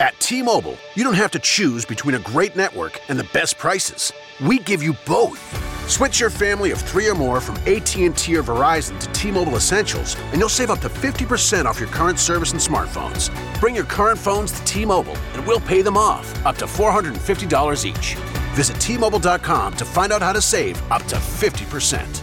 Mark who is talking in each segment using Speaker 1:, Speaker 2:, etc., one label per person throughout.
Speaker 1: At T-Mobile, you don't have to choose between a great network and the best prices. We give you both. Switch your family of three or more from AT&T or Verizon to T-Mobile Essentials, and you'll save up to 50% off your current service and smartphones. Bring your current phones to T-Mobile, and we'll pay them off, up to $450 each. Visit T-Mobile.com to find out how to save up to 50%.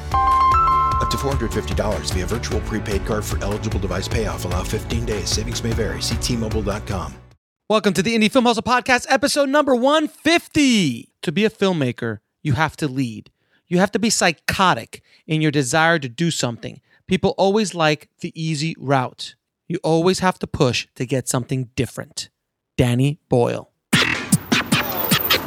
Speaker 2: Up to $450 via virtual prepaid card for eligible device payoff. Allow 15 days. Savings may vary. See T-Mobile.com.
Speaker 3: Welcome to the Indie Film Hustle Podcast, episode number 150. To be a filmmaker, you have to lead. You have to be psychotic in your desire to do something. People always like the easy route. You always have to push to get something different. Danny Boyle.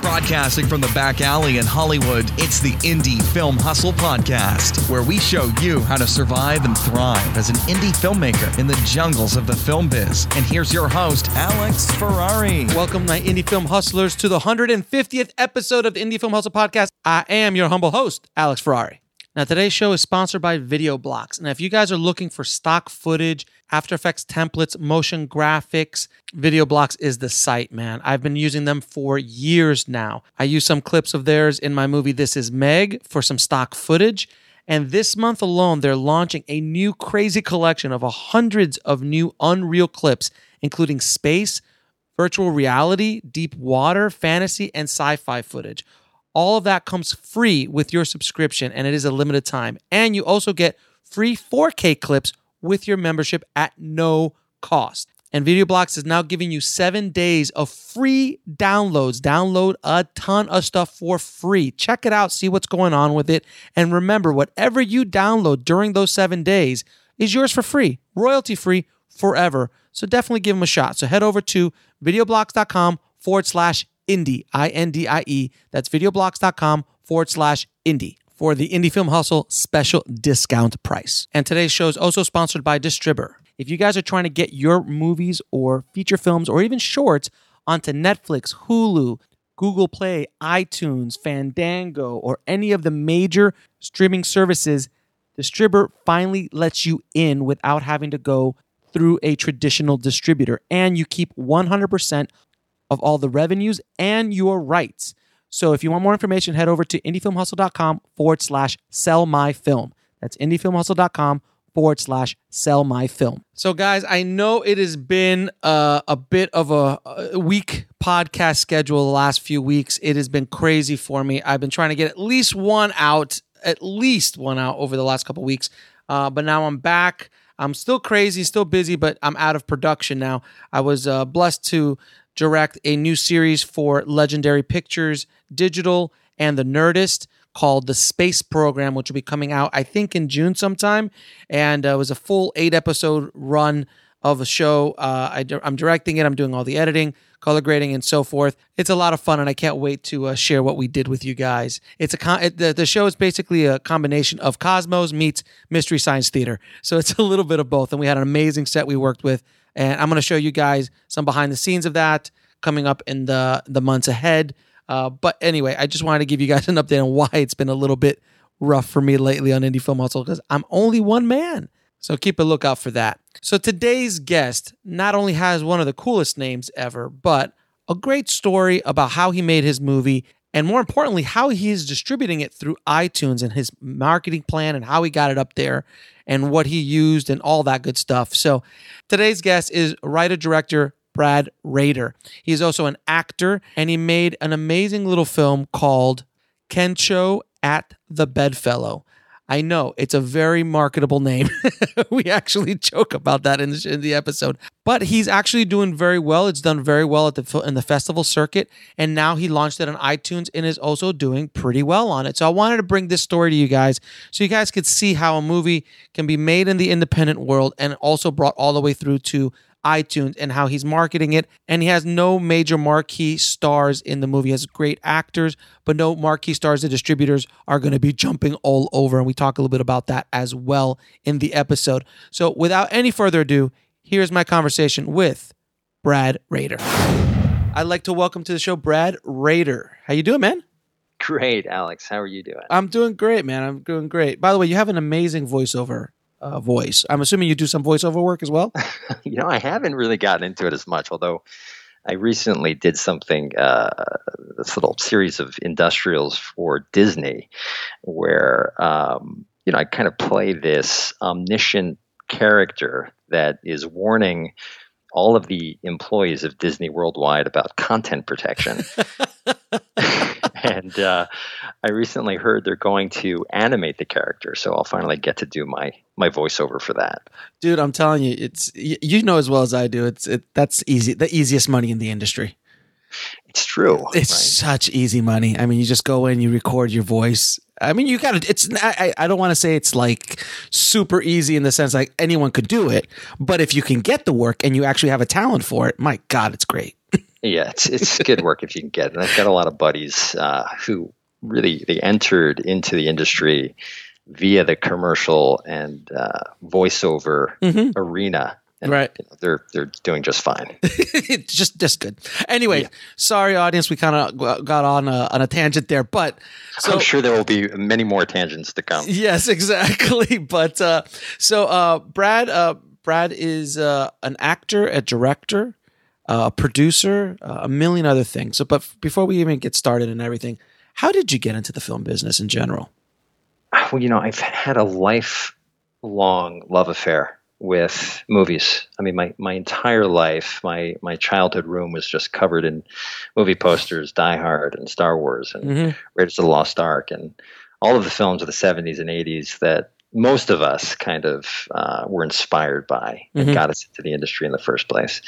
Speaker 4: Broadcasting from the back alley in Hollywood, it's the Indie Film Hustle Podcast, where we show you how to survive and thrive as an indie filmmaker in the jungles of the film biz. And here's your host, Alex Ferrari.
Speaker 3: Welcome, my indie film hustlers, to the 150th episode of the Indie Film Hustle Podcast. I am your humble host, Alex Ferrari. Now, today's show is sponsored by Video Blocks. And if you guys are looking for stock footage, After Effects templates, motion graphics, Video Blocks is the site, man. I've been using them for years now. I use some clips of theirs in my movie This Is Meg for some stock footage. And this month alone, they're launching a new crazy collection of hundreds of new Unreal clips, including space, virtual reality, deep water, fantasy, and sci fi footage. All of that comes free with your subscription, and it is a limited time. And you also get free 4K clips with your membership at no cost. And VideoBlocks is now giving you seven days of free downloads. Download a ton of stuff for free. Check it out, see what's going on with it. And remember, whatever you download during those seven days is yours for free, royalty free forever. So definitely give them a shot. So head over to videoblocks.com forward slash indie, I N D I E. That's videoblocks.com forward slash indie for the Indie Film Hustle special discount price. And today's show is also sponsored by Distribber. If you guys are trying to get your movies or feature films or even shorts onto Netflix, Hulu, Google Play, iTunes, Fandango, or any of the major streaming services, Distribber finally lets you in without having to go through a traditional distributor. And you keep 100% of all the revenues and your rights. So if you want more information, head over to indiefilmhustle.com forward slash sell my film. That's indiefilmhustle.com forward slash sell my film. So, guys, I know it has been uh, a bit of a, a weak podcast schedule the last few weeks. It has been crazy for me. I've been trying to get at least one out, at least one out over the last couple weeks. Uh, but now I'm back. I'm still crazy, still busy, but I'm out of production now. I was uh, blessed to direct a new series for Legendary Pictures Digital and The Nerdist called The Space Program, which will be coming out, I think, in June sometime. And uh, it was a full eight episode run of a show. Uh, I, am directing it, I'm doing all the editing, color grading, and so forth. It's a lot of fun, and I can't wait to uh, share what we did with you guys. It's a con- it, the, the show is basically a combination of Cosmos meets Mystery Science Theater. So it's a little bit of both. And we had an amazing set we worked with. And I'm going to show you guys some behind the scenes of that coming up in the, the months ahead. Uh, but anyway, I just wanted to give you guys an update on why it's been a little bit rough for me lately on Indie Film Hustle because I'm only one man. So keep a lookout for that. So today's guest not only has one of the coolest names ever, but a great story about how he made his movie and more importantly, how he is distributing it through iTunes and his marketing plan and how he got it up there and what he used and all that good stuff. So today's guest is writer director Brad Raider. He's also an actor and he made an amazing little film called Kensho at the Bedfellow. I know it's a very marketable name. we actually joke about that in the, in the, episode, but he's actually doing very well. It's done very well at the in the festival circuit, and now he launched it on iTunes and is also doing pretty well on it. So I wanted to bring this story to you guys, so you guys could see how a movie can be made in the independent world and also brought all the way through to iTunes and how he's marketing it. And he has no major marquee stars in the movie. He has great actors, but no marquee stars. The distributors are going to be jumping all over. And we talk a little bit about that as well in the episode. So without any further ado, here's my conversation with Brad Raider. I'd like to welcome to the show Brad Raider. How you doing, man?
Speaker 5: Great, Alex. How are you doing?
Speaker 3: I'm doing great, man. I'm doing great. By the way, you have an amazing voiceover uh, voice. I'm assuming you do some voiceover work as well.
Speaker 5: you know, I haven't really gotten into it as much, although I recently did something, uh, this little series of industrials for Disney, where um, you know I kind of play this omniscient character that is warning all of the employees of Disney Worldwide about content protection. and uh, I recently heard they're going to animate the character, so I'll finally get to do my my voiceover for that.
Speaker 3: Dude, I'm telling you, it's you know as well as I do. It's it, that's easy, the easiest money in the industry.
Speaker 5: It's true.
Speaker 3: It's right? such easy money. I mean, you just go in, you record your voice. I mean, you got to. It's. I. I don't want to say it's like super easy in the sense like anyone could do it, but if you can get the work and you actually have a talent for it, my God, it's great.
Speaker 5: Yeah, it's it's good work if you can get it. And I've got a lot of buddies uh, who really they entered into the industry via the commercial and uh, voiceover mm-hmm. arena and,
Speaker 3: right.
Speaker 5: You know, they're they're doing just fine.
Speaker 3: just just good. Anyway, yeah. sorry audience, we kind of got on a, on a tangent there, but
Speaker 5: so, I'm sure there will be many more tangents to come.
Speaker 3: Yes, exactly. But uh, so uh, Brad uh, Brad is uh, an actor, a director, a producer, uh, a million other things. So, but before we even get started and everything, how did you get into the film business in general?
Speaker 5: Well, you know, I've had a lifelong love affair with movies. I mean, my, my entire life, my, my childhood room was just covered in movie posters, Die Hard and Star Wars and mm-hmm. Raiders of the Lost Ark and all of the films of the 70s and 80s that most of us kind of uh, were inspired by and mm-hmm. got us into the industry in the first place.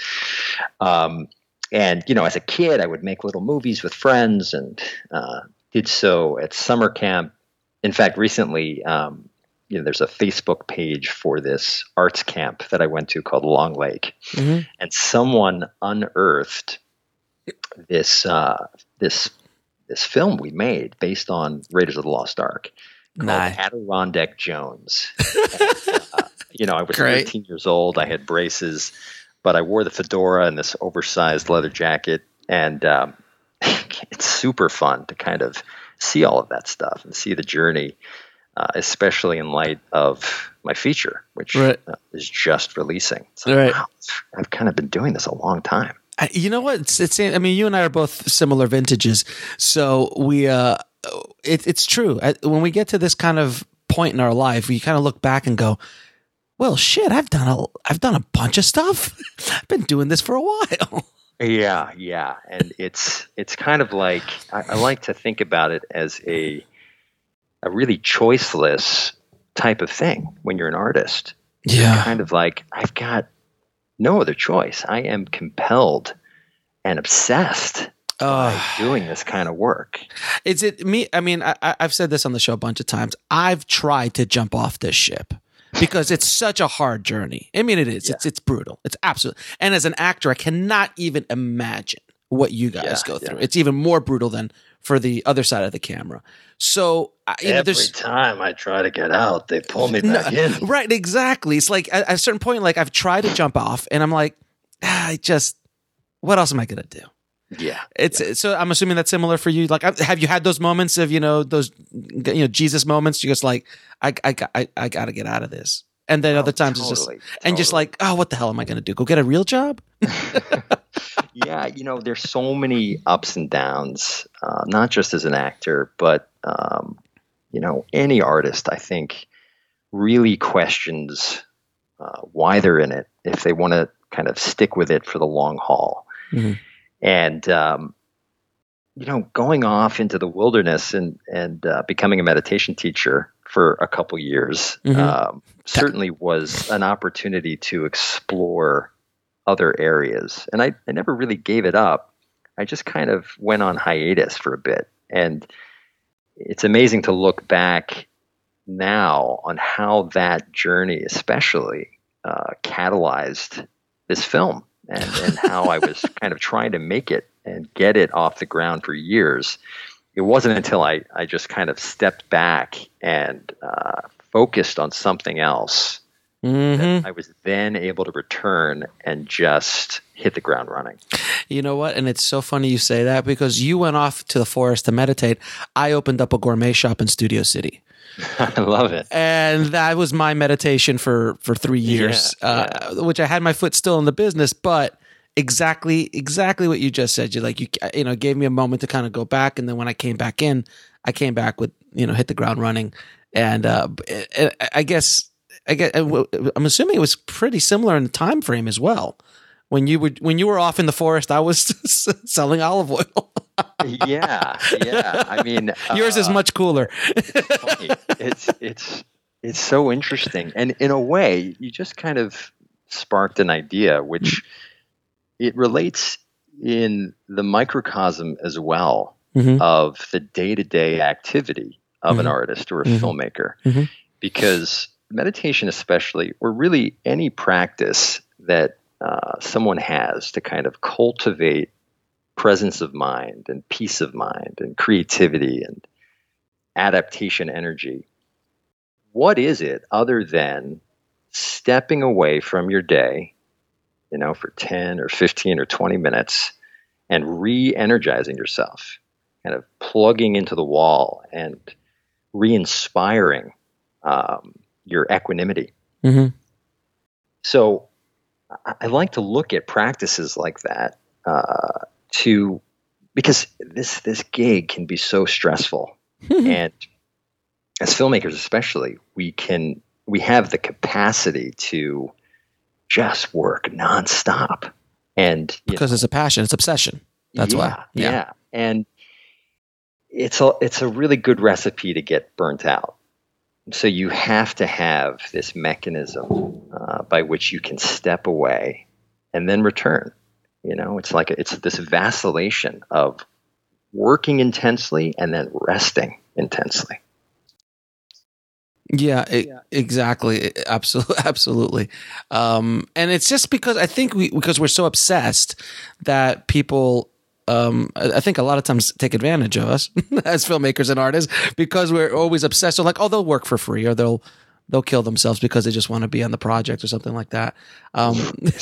Speaker 5: Um, and, you know, as a kid, I would make little movies with friends and uh, did so at summer camp. In fact, recently, um, you know, there's a Facebook page for this arts camp that I went to called Long Lake, mm-hmm. and someone unearthed this uh, this this film we made based on Raiders of the Lost Ark called nice. Adirondack Jones. and, uh, you know, I was Great. 13 years old. I had braces, but I wore the fedora and this oversized leather jacket, and um, it's super fun to kind of see all of that stuff and see the journey uh, especially in light of my feature, which right. uh, is just releasing. So, right. Wow, I've kind of been doing this a long time.
Speaker 3: You know what? It's, it's, I mean, you and I are both similar vintages, so we. Uh, it, it's true. Uh, when we get to this kind of point in our life, we kind of look back and go, "Well, shit, I've done a, I've done a bunch of stuff. I've been doing this for a while."
Speaker 5: Yeah, yeah, and it's it's kind of like I, I like to think about it as a a really choiceless type of thing when you're an artist.
Speaker 3: Yeah.
Speaker 5: You're kind of like, I've got no other choice. I am compelled and obsessed uh, doing this kind of work.
Speaker 3: Is it me? I mean, I, I've said this on the show a bunch of times. I've tried to jump off this ship because it's such a hard journey. I mean, it is. Yeah. It's it's brutal. It's absolute. And as an actor, I cannot even imagine what you guys yeah, go through. Yeah. It's even more brutal than for the other side of the camera. So
Speaker 5: you every know, time I try to get out, they pull me back no, in.
Speaker 3: Right, exactly. It's like at, a certain point, like I've tried to jump off, and I'm like, ah, I just, what else am I gonna do?
Speaker 5: Yeah,
Speaker 3: it's
Speaker 5: yeah.
Speaker 3: so. I'm assuming that's similar for you. Like, have you had those moments of you know those you know Jesus moments? You just like, I I I, I got to get out of this, and then oh, other times totally, it's just totally. and just like, oh, what the hell am I gonna do? Go get a real job?
Speaker 5: yeah, you know, there's so many ups and downs, uh, not just as an actor, but um, you know, any artist, I think, really questions uh, why they're in it if they want to kind of stick with it for the long haul. Mm-hmm. And um, you know, going off into the wilderness and and uh, becoming a meditation teacher for a couple years mm-hmm. um, certainly was an opportunity to explore other areas. And I, I never really gave it up. I just kind of went on hiatus for a bit. And it's amazing to look back now on how that journey, especially, uh, catalyzed this film and, and how I was kind of trying to make it and get it off the ground for years. It wasn't until I, I just kind of stepped back and uh, focused on something else
Speaker 3: Mm-hmm.
Speaker 5: I was then able to return and just hit the ground running.
Speaker 3: You know what? And it's so funny you say that because you went off to the forest to meditate. I opened up a gourmet shop in Studio City.
Speaker 5: I love it.
Speaker 3: And that was my meditation for for 3 years,
Speaker 5: Yeah,
Speaker 3: uh, which I had my foot still in the business, but exactly exactly what you just said. You like you you know gave me a moment to kind of go back and then when I came back in, I came back with, you know, hit the ground running. And uh I guess I get. I'm assuming it was pretty similar in the time frame as well. When you would when you were off in the forest, I was selling olive oil.
Speaker 5: yeah, yeah. I mean,
Speaker 3: yours
Speaker 5: uh,
Speaker 3: is much cooler.
Speaker 5: it's it's it's so interesting, and in a way, you just kind of sparked an idea, which it relates in the microcosm as well
Speaker 3: Mhm.
Speaker 5: of the day to day activity of an
Speaker 3: Mhm.
Speaker 5: artist or a
Speaker 3: Mhm.
Speaker 5: filmmaker,
Speaker 3: Mhm.
Speaker 5: because meditation, especially, or really any practice that uh, someone has to kind of cultivate presence of mind and peace of mind and creativity and adaptation energy. What is it other than stepping away from your day, you know, for 10 or 15 or 20 minutes and re energizing yourself, kind of plugging into the wall and re inspiring um, your equanimity?
Speaker 3: hmm
Speaker 5: So I, like to look at practices like that uh, to because this this gig can be so stressful, and as filmmakers especially, we can we have the capacity to just work nonstop, and
Speaker 3: because it's a passion, it's obsession. That's
Speaker 5: yeah,
Speaker 3: why.
Speaker 5: Yeah.
Speaker 3: Yeah.
Speaker 5: And it's a it's a really good recipe to get burnt out. So you have to have this mechanism uh, by which you can step away and then return. You know, it's like it's this vacillation of working intensely and then resting intensely.
Speaker 3: Yeah, e- exactly. Absolutely, absolutely. Um, and it's just because I think we because we're so obsessed that people. Um, I think a lot of times take advantage of us as filmmakers and artists because we're always obsessed. So like, oh, they'll work for free or they'll they'll kill themselves because they just want to be on the project or something like that. Um,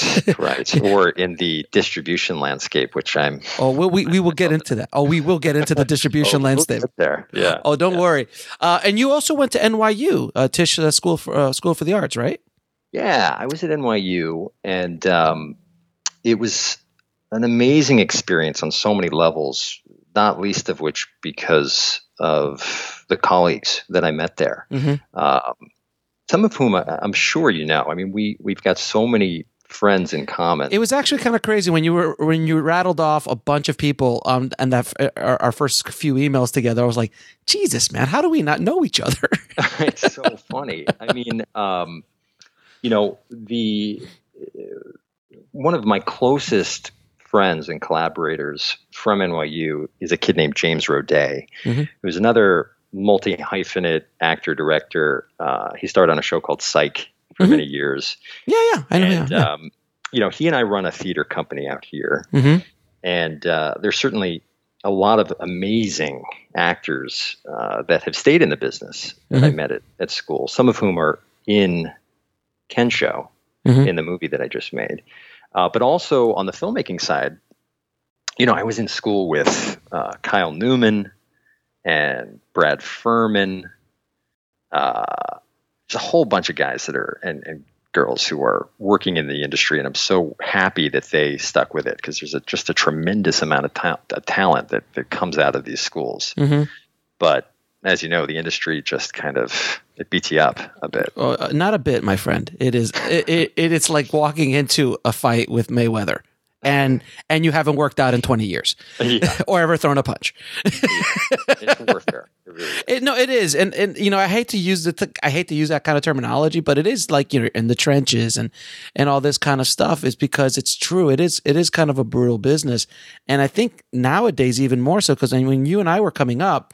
Speaker 5: right. Or in the distribution landscape, which I'm
Speaker 3: oh, we, we we will get into that. Oh, we will get into the distribution
Speaker 5: Oh, we'll
Speaker 3: landscape.
Speaker 5: there. Yeah.
Speaker 3: Oh, don't worry. Uh, and you also went to NYU, uh, Tisch uh, School for uh, School for the Arts, right?
Speaker 5: Yeah, I was at NYU, and um, it was an amazing experience on so many levels. Not least of which because of the colleagues that I met there.
Speaker 3: Mhm.
Speaker 5: Um, some of whom I, I'm sure you know. I mean, we we've got so many friends in common.
Speaker 3: It was actually kind of crazy when you were when you rattled off a bunch of people um and that our, our first few emails together. I was like, Jesus, man, how do we not know each other?
Speaker 5: it's so funny. I mean, um, you know, the uh, one of my closest friends and collaborators from NYU is a kid named James Roday,
Speaker 3: Mhm.
Speaker 5: who's another multi hyphenate actor director. Uh, he started on a show called Psych for
Speaker 3: Mhm.
Speaker 5: many years,
Speaker 3: yeah, yeah, I know.
Speaker 5: and
Speaker 3: yeah, yeah.
Speaker 5: um, you know, he and I run a theater company out here,
Speaker 3: Mhm.
Speaker 5: and uh, there's certainly a lot of amazing actors uh, that have stayed in the business that I
Speaker 3: Mhm.
Speaker 5: met at, at school. Some of whom are in Kensho
Speaker 3: Mhm.
Speaker 5: in the movie that I just made, uh, but also on the filmmaking side. You know, I was in school with uh, Kyle Newman and Brad Furman. Uh, there's a whole bunch of guys that are and, and girls who are working in the industry, and I'm so happy that they stuck with it because there's a, just a tremendous amount of, ta- talent that, that comes out of these schools.
Speaker 3: Mhm.
Speaker 5: But as you know, the industry just kind of it beats you up a bit.
Speaker 3: Oh, uh, not a bit, my friend. It is. It, it, it it's like walking into a fight with Mayweather, and and you haven't worked out in twenty years,
Speaker 5: Yeah,
Speaker 3: or ever thrown a punch.
Speaker 5: it's warfare. It really.
Speaker 3: It, no, it is, and and you know, I hate to use the I hate to use that kind of terminology, but it is like you know, in the trenches and and all this kind of stuff is because it's true. It is it is kind of a brutal business, and I think nowadays even more so because when you and I were coming up,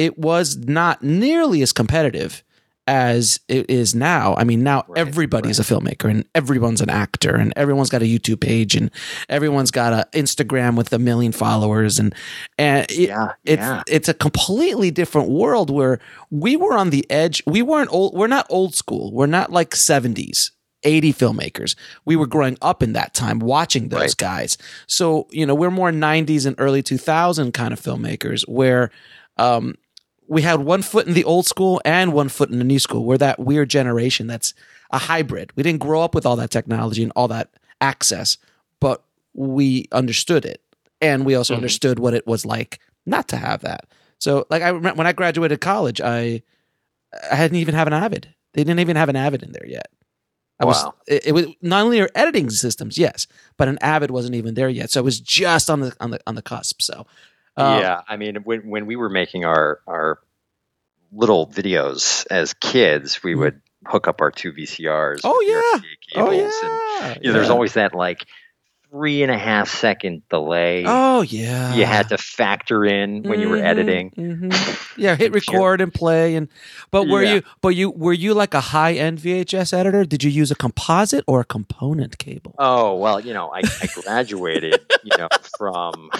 Speaker 3: it was not nearly as competitive as it is now. I mean, now
Speaker 5: Right,
Speaker 3: everybody's a filmmaker and everyone's an actor and everyone's got a YouTube page and everyone's got an Instagram with a million followers and and it,
Speaker 5: Yeah,
Speaker 3: it's
Speaker 5: yeah.
Speaker 3: it's a completely different world where we were on the edge. We weren't old. We're not old school. We're not like seventies. 80 filmmakers. We were growing up in that time watching those
Speaker 5: Right.
Speaker 3: guys. So, you know, we're more 90s and early 2000 kind of filmmakers where um, we had one foot in the old school and one foot in the new school. We're that weird generation that's a hybrid. We didn't grow up with all that technology and all that access, but we understood it. And we also
Speaker 5: Mhm.
Speaker 3: understood what it was like not to have that. So, like, I remember when I graduated college, I I hadn't even have an Avid. They didn't even have an Avid in there yet. I was
Speaker 5: Wow.
Speaker 3: it, it was not only our editing systems, yes, but an Avid wasn't even there yet. So it was just on the on the on the cusp. So uh,
Speaker 5: yeah, I mean, when when we were making our our little videos as kids, we
Speaker 3: Mhm.
Speaker 5: would hook up our two VCRs.
Speaker 3: Oh, yeah. Oh yeah.
Speaker 5: and you know, there's always that like three and a half second delay.
Speaker 3: Oh yeah.
Speaker 5: you had to factor in when you were
Speaker 3: Mhm,
Speaker 5: editing.
Speaker 3: mhm. Yeah, hit record and play and but were
Speaker 5: Yeah.
Speaker 3: you but you were you like a high end VHS editor? Did you use a composite or a component cable?
Speaker 5: Oh well, you know, I, I graduated, you know, from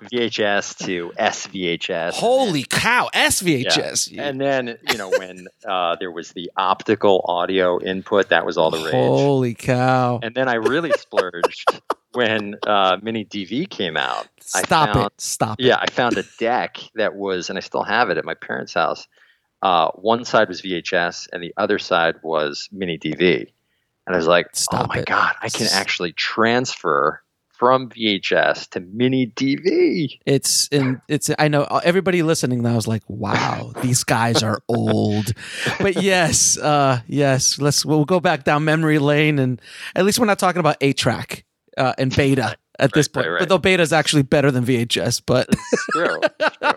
Speaker 5: VHS to SVHS.
Speaker 3: Holy cow, SVHS.
Speaker 5: And then, you know, when uh, there was the optical audio input, that was all the rage.
Speaker 3: Holy cow.
Speaker 5: And then I really splurged when uh, Mini DV came out. I
Speaker 3: Stop
Speaker 5: found-
Speaker 3: it. Stop it.
Speaker 5: Yeah, I found a deck that was, and I still have it at my parents' house. Uh, one side was VHS, and the other side was Mini DV. And I was like,
Speaker 3: Stop
Speaker 5: "Oh my
Speaker 3: it.
Speaker 5: god, I can actually transfer from VHS to Mini DV."
Speaker 3: It's in it's I know uh, everybody listening now is like, wow, these guys are old. But yes, uh yes, let's we'll go back down memory lane and at least we're not talking about 8 track uh and beta at this point.
Speaker 5: right.
Speaker 3: But though beta is actually better than VHS, but
Speaker 5: It's true.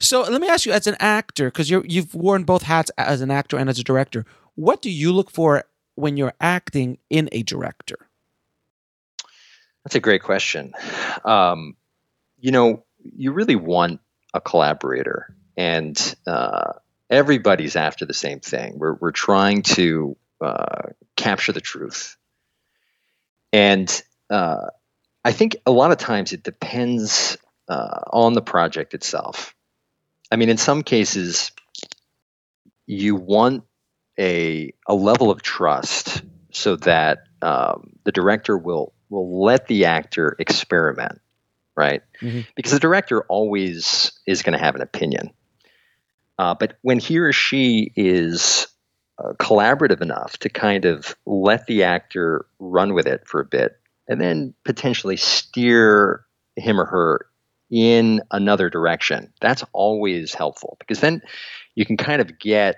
Speaker 3: so let me ask you as an actor because you're you've worn both hats as an actor and as a director. What do you look for when you're acting in a director?
Speaker 5: That's a great question. Um, you know, you really want a collaborator, and uh, everybody's after the same thing. We're we're trying to uh, capture the truth, and uh, I think a lot of times it depends uh, on the project itself. I mean, in some cases, you want a a level of trust so that um, the director will will let the actor experiment, right?
Speaker 3: Mhm.
Speaker 5: Because the director always is going to have an opinion, uh, but when he or she is uh, collaborative enough to kind of let the actor run with it for a bit, and then potentially steer him or her in another direction, that's always helpful because then you can kind of get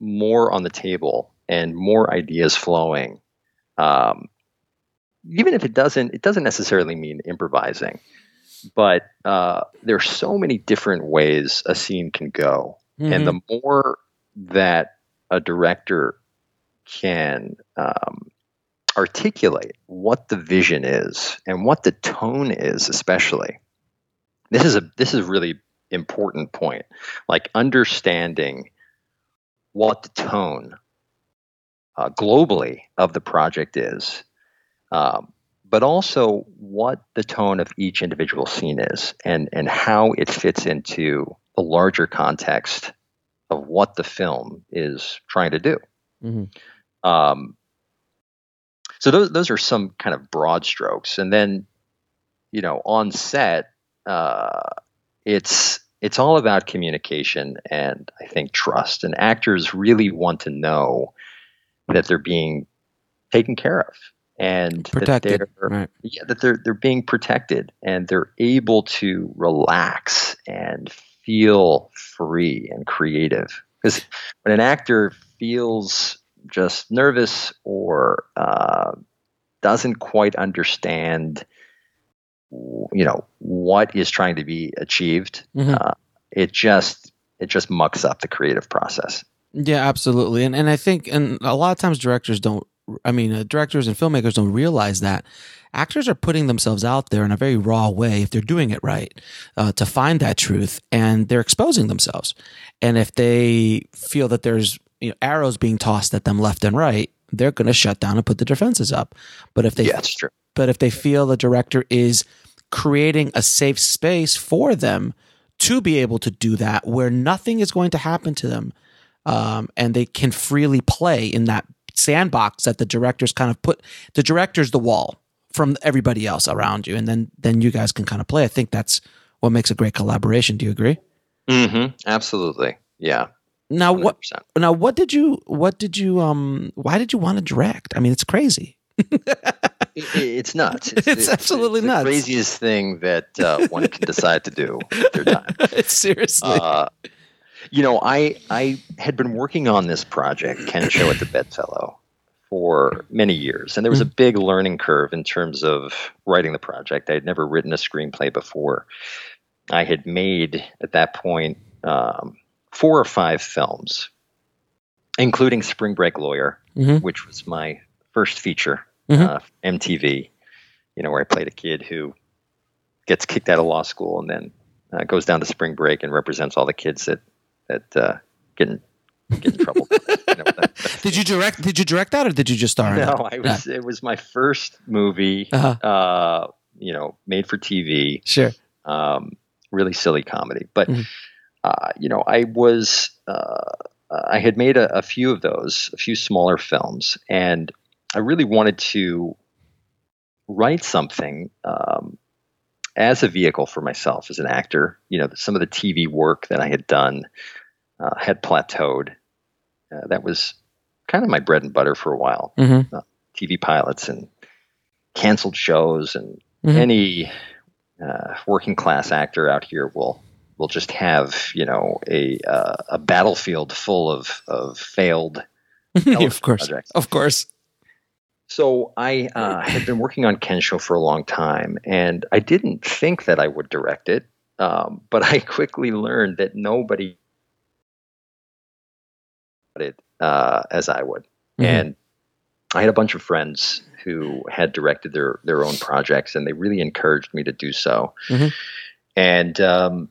Speaker 5: more on the table and more ideas flowing. Um, even if it doesn't, it doesn't necessarily mean improvising, but uh, are so many different ways a scene can go, and the more that a director can um, articulate what the vision is and what the tone is, especially. This is a this is a really important point. Like understanding what the tone uh, globally of the project is, um, but also what the tone of each individual scene is, and and how it fits into the larger context of what the film is trying to do.
Speaker 3: Mhm.
Speaker 5: Um, so those those are some kind of broad strokes, and then you know on set, uh, it's it's all about communication and I think trust. And actors really want to know that they're being taken care of and
Speaker 3: protected.
Speaker 5: that they're
Speaker 3: Right.
Speaker 5: yeah, that they're they're being protected and they're able to relax and feel free and creative. Because when an actor feels just nervous or uh, doesn't quite understand, you know, what is trying to be achieved,
Speaker 3: Mhm.
Speaker 5: uh, it just it just mucks up the creative process.
Speaker 3: Yeah, absolutely. And and I think and a lot of times directors don't I mean, uh, directors and filmmakers don't realize that actors are putting themselves out there in a very raw way if they're doing it right uh, to find that truth, and they're exposing themselves. And if they feel that there's you know, arrows being tossed at them left and right, they're going to shut down and put the defenses up. But if they,
Speaker 5: Yeah, it's true.
Speaker 3: but if they feel the director is creating a safe space for them to be able to do that, where nothing is going to happen to them, um, and they can freely play in that sandbox that the directors kind of put. The director's the wall from everybody else around you, and then then you guys can kind of play. I think that's what makes a great collaboration. Do you agree?
Speaker 5: Mm-hmm. Absolutely. Yeah.
Speaker 3: Now what?
Speaker 5: 100%.
Speaker 3: Now what did you? What did you? Um, why did you want to direct? I mean, it's crazy.
Speaker 5: It- it's nuts.
Speaker 3: It's absolutely
Speaker 5: the
Speaker 3: nuts.
Speaker 5: craziest thing that uh, one can decide to do with their time.
Speaker 3: Seriously.
Speaker 5: Uh, you know, I I had been working on this project, Kensho at the Bedfellow, for many years, and there was a big learning curve in terms of writing the project. I had never written a screenplay before. I had made at that point um, four or five films, including Spring Break Lawyer,
Speaker 3: Mhm.
Speaker 5: which was my first feature,
Speaker 3: Mhm.
Speaker 5: uh, MTV. You know, where I played a kid who gets kicked out of law school and then uh, goes down to spring break and represents all the kids that that uh, getting in get in trouble. you know, that-
Speaker 3: Did you direct? Did you direct that, or did you just star in it?
Speaker 5: no, I was. It was my first movie.
Speaker 3: Uh-huh.
Speaker 5: Uh, you know, made for TV.
Speaker 3: Sure.
Speaker 5: Um, really silly comedy, but
Speaker 3: Mhm.
Speaker 5: uh, you know, I was. Uh, I had made a, a few of those, a few smaller films, and I really wanted to write something um, as a vehicle for myself as an actor. You know, some of the TV work that I had done uh, had plateaued. Uh, that was kind of my bread and butter for a while.
Speaker 3: Mhm.
Speaker 5: Uh, TV pilots and canceled shows, and
Speaker 3: Mhm.
Speaker 5: any uh, working class actor out here will will just have you know a uh, a battlefield full of of failed
Speaker 3: of course.
Speaker 5: projects.
Speaker 3: Of course.
Speaker 5: So I uh, had been working on Kensho for a long time, and I didn't think that I would direct it, um, but I quickly learned that nobody did it uh, as I would,
Speaker 3: Mhm.
Speaker 5: and I had a bunch of friends who had directed their their own projects, and they really encouraged me to do so.
Speaker 3: Mhm.
Speaker 5: And um,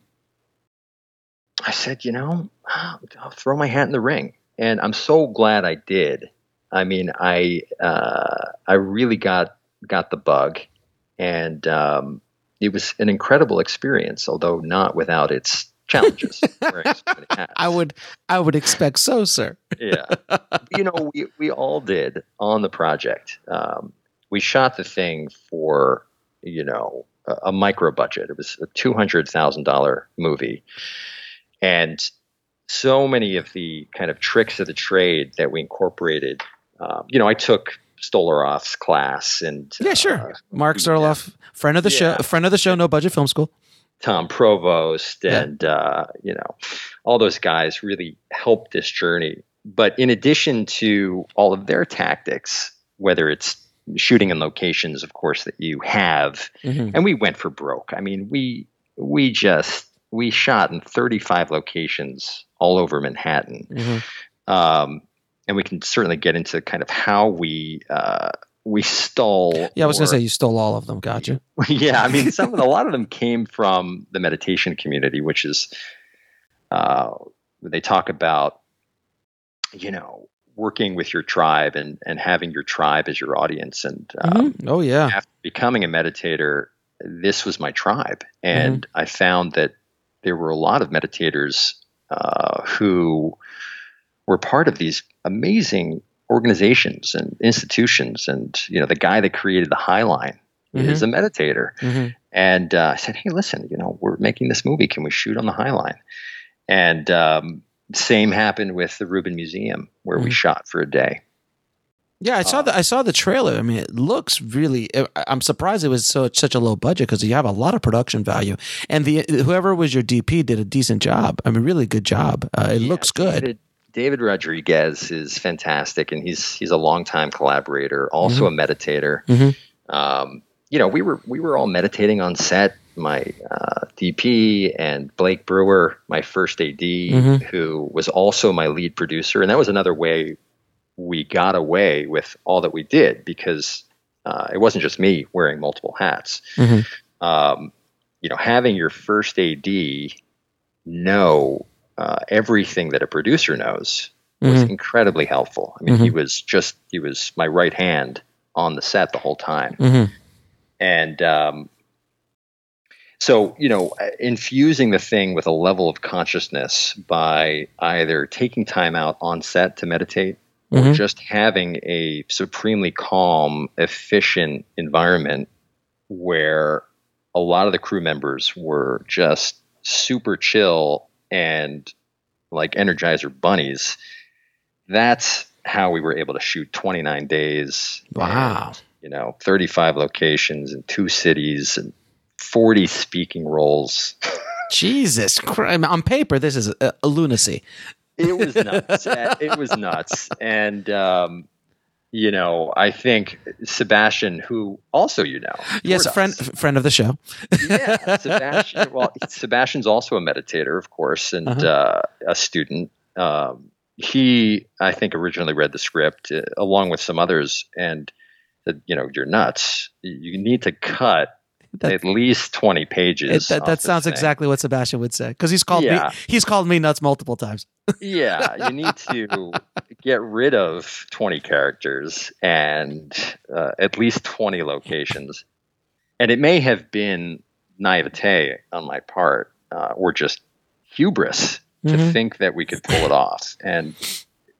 Speaker 5: I said, you know, I'll throw my hat in the ring, and I'm so glad I did. I mean, I uh, I really got got the bug, and um, it was an incredible experience, although not without its challenges. wearing so many hats.
Speaker 3: I would. I would expect so, sir.
Speaker 5: yeah, you know, we we all did on the project. Um, we shot the thing for you know a, a micro budget. It was a two hundred thousand dollar movie, and so many of the kind of tricks of the trade that we incorporated. Um, you know, I took Stolaroff's class and
Speaker 3: Yeah, sure.
Speaker 5: uh,
Speaker 3: Mark Stolaroff, friend of the
Speaker 5: Yeah.
Speaker 3: show, friend of the show, no budget film school.
Speaker 5: Tom Provost
Speaker 3: Yeah.
Speaker 5: and uh, you know all those guys really helped this journey. But in addition to all of their tactics, whether it's shooting in locations, of course, that you have,
Speaker 3: Mhm.
Speaker 5: and we went for broke. I mean, we we just we shot in 35 locations all over Manhattan,
Speaker 3: Mhm.
Speaker 5: um, and we can certainly get into kind of how we. Uh, we stole.
Speaker 3: Yeah, I was
Speaker 5: or-
Speaker 3: gonna say you stole all of them. Gotcha.
Speaker 5: yeah, I mean, some of the, a lot of them came from the meditation community, which is uh, they talk about, you know, working with your tribe and and having your tribe as your audience. And um,
Speaker 3: Mhm. Oh yeah.
Speaker 5: after becoming a meditator, this was my tribe, and I found that there were a lot of meditators uh, who were part of these amazing organizations and institutions. And you know, the guy that created the High Line is a meditator.
Speaker 3: Mhm.
Speaker 5: And uh, I said, "Hey, listen, you know, we're making this movie. Can we shoot on the High Line?" And um, same happened with the Rubin Museum, where we
Speaker 3: Mhm.
Speaker 5: shot for a day.
Speaker 3: Yeah, I saw the I saw the trailer. I mean, it looks really. I'm surprised it was so such a low budget because you have a lot of production value, and the whoever was your DP did a decent job. I mean, really good job. Uh, it
Speaker 5: Yeah,
Speaker 3: looks good.
Speaker 5: David, David Rodriguez is fantastic, and he's he's a longtime collaborator, also a meditator.
Speaker 3: Mhm.
Speaker 5: Um, you know, we were we were all meditating on set. My uh, DP and Blake Brewer, my first AD,
Speaker 3: Mhm.
Speaker 5: who was also my lead producer, and that was another way we got away with all that we did because uh, it wasn't just me wearing multiple hats.
Speaker 3: Mm-hmm.
Speaker 5: Um, you know, having your first AD know uh, everything that a producer knows was
Speaker 3: Mhm.
Speaker 5: incredibly helpful. I mean, he
Speaker 3: Mhm.
Speaker 5: was just he was my right hand on the set the whole time,
Speaker 3: Mm-hmm.
Speaker 5: and um, so you know, infusing the thing with a level of consciousness by either taking time out on set to meditate or
Speaker 3: Mhm.
Speaker 5: just having a supremely calm, efficient environment where a lot of the crew members were just super chill and like energizer bunnies. That's how we were able to shoot 29 days.
Speaker 3: Wow.
Speaker 5: and, you know, 35 locations in two cities and 40 speaking roles.
Speaker 3: Jesus Christ. On paper, this is a, a lunacy.
Speaker 5: it was nuts. it was nuts. And, um, you know, I think Sebastian, who also you know,
Speaker 3: Yes, friend
Speaker 5: us.
Speaker 3: friend of the show.
Speaker 5: yeah, Sebastian. Well, Sebastian's also a meditator, of course, and
Speaker 3: Uh-huh.
Speaker 5: uh, a student. Um, he, I think, originally read the script uh, along with some others, and said, "You know, you're nuts. You need to cut
Speaker 3: That-
Speaker 5: at least twenty
Speaker 3: It,
Speaker 5: pages."
Speaker 3: that that sounds
Speaker 5: thing."
Speaker 3: exactly what Sebastian would say because he's called
Speaker 5: Yeah.
Speaker 3: me he's called me nuts multiple times.
Speaker 5: yeah, you need to get rid of 20 characters and uh, at least 20 locations. And it may have been naivete on my part uh, or just hubris to
Speaker 3: Mhm.
Speaker 5: think that we could pull it off. And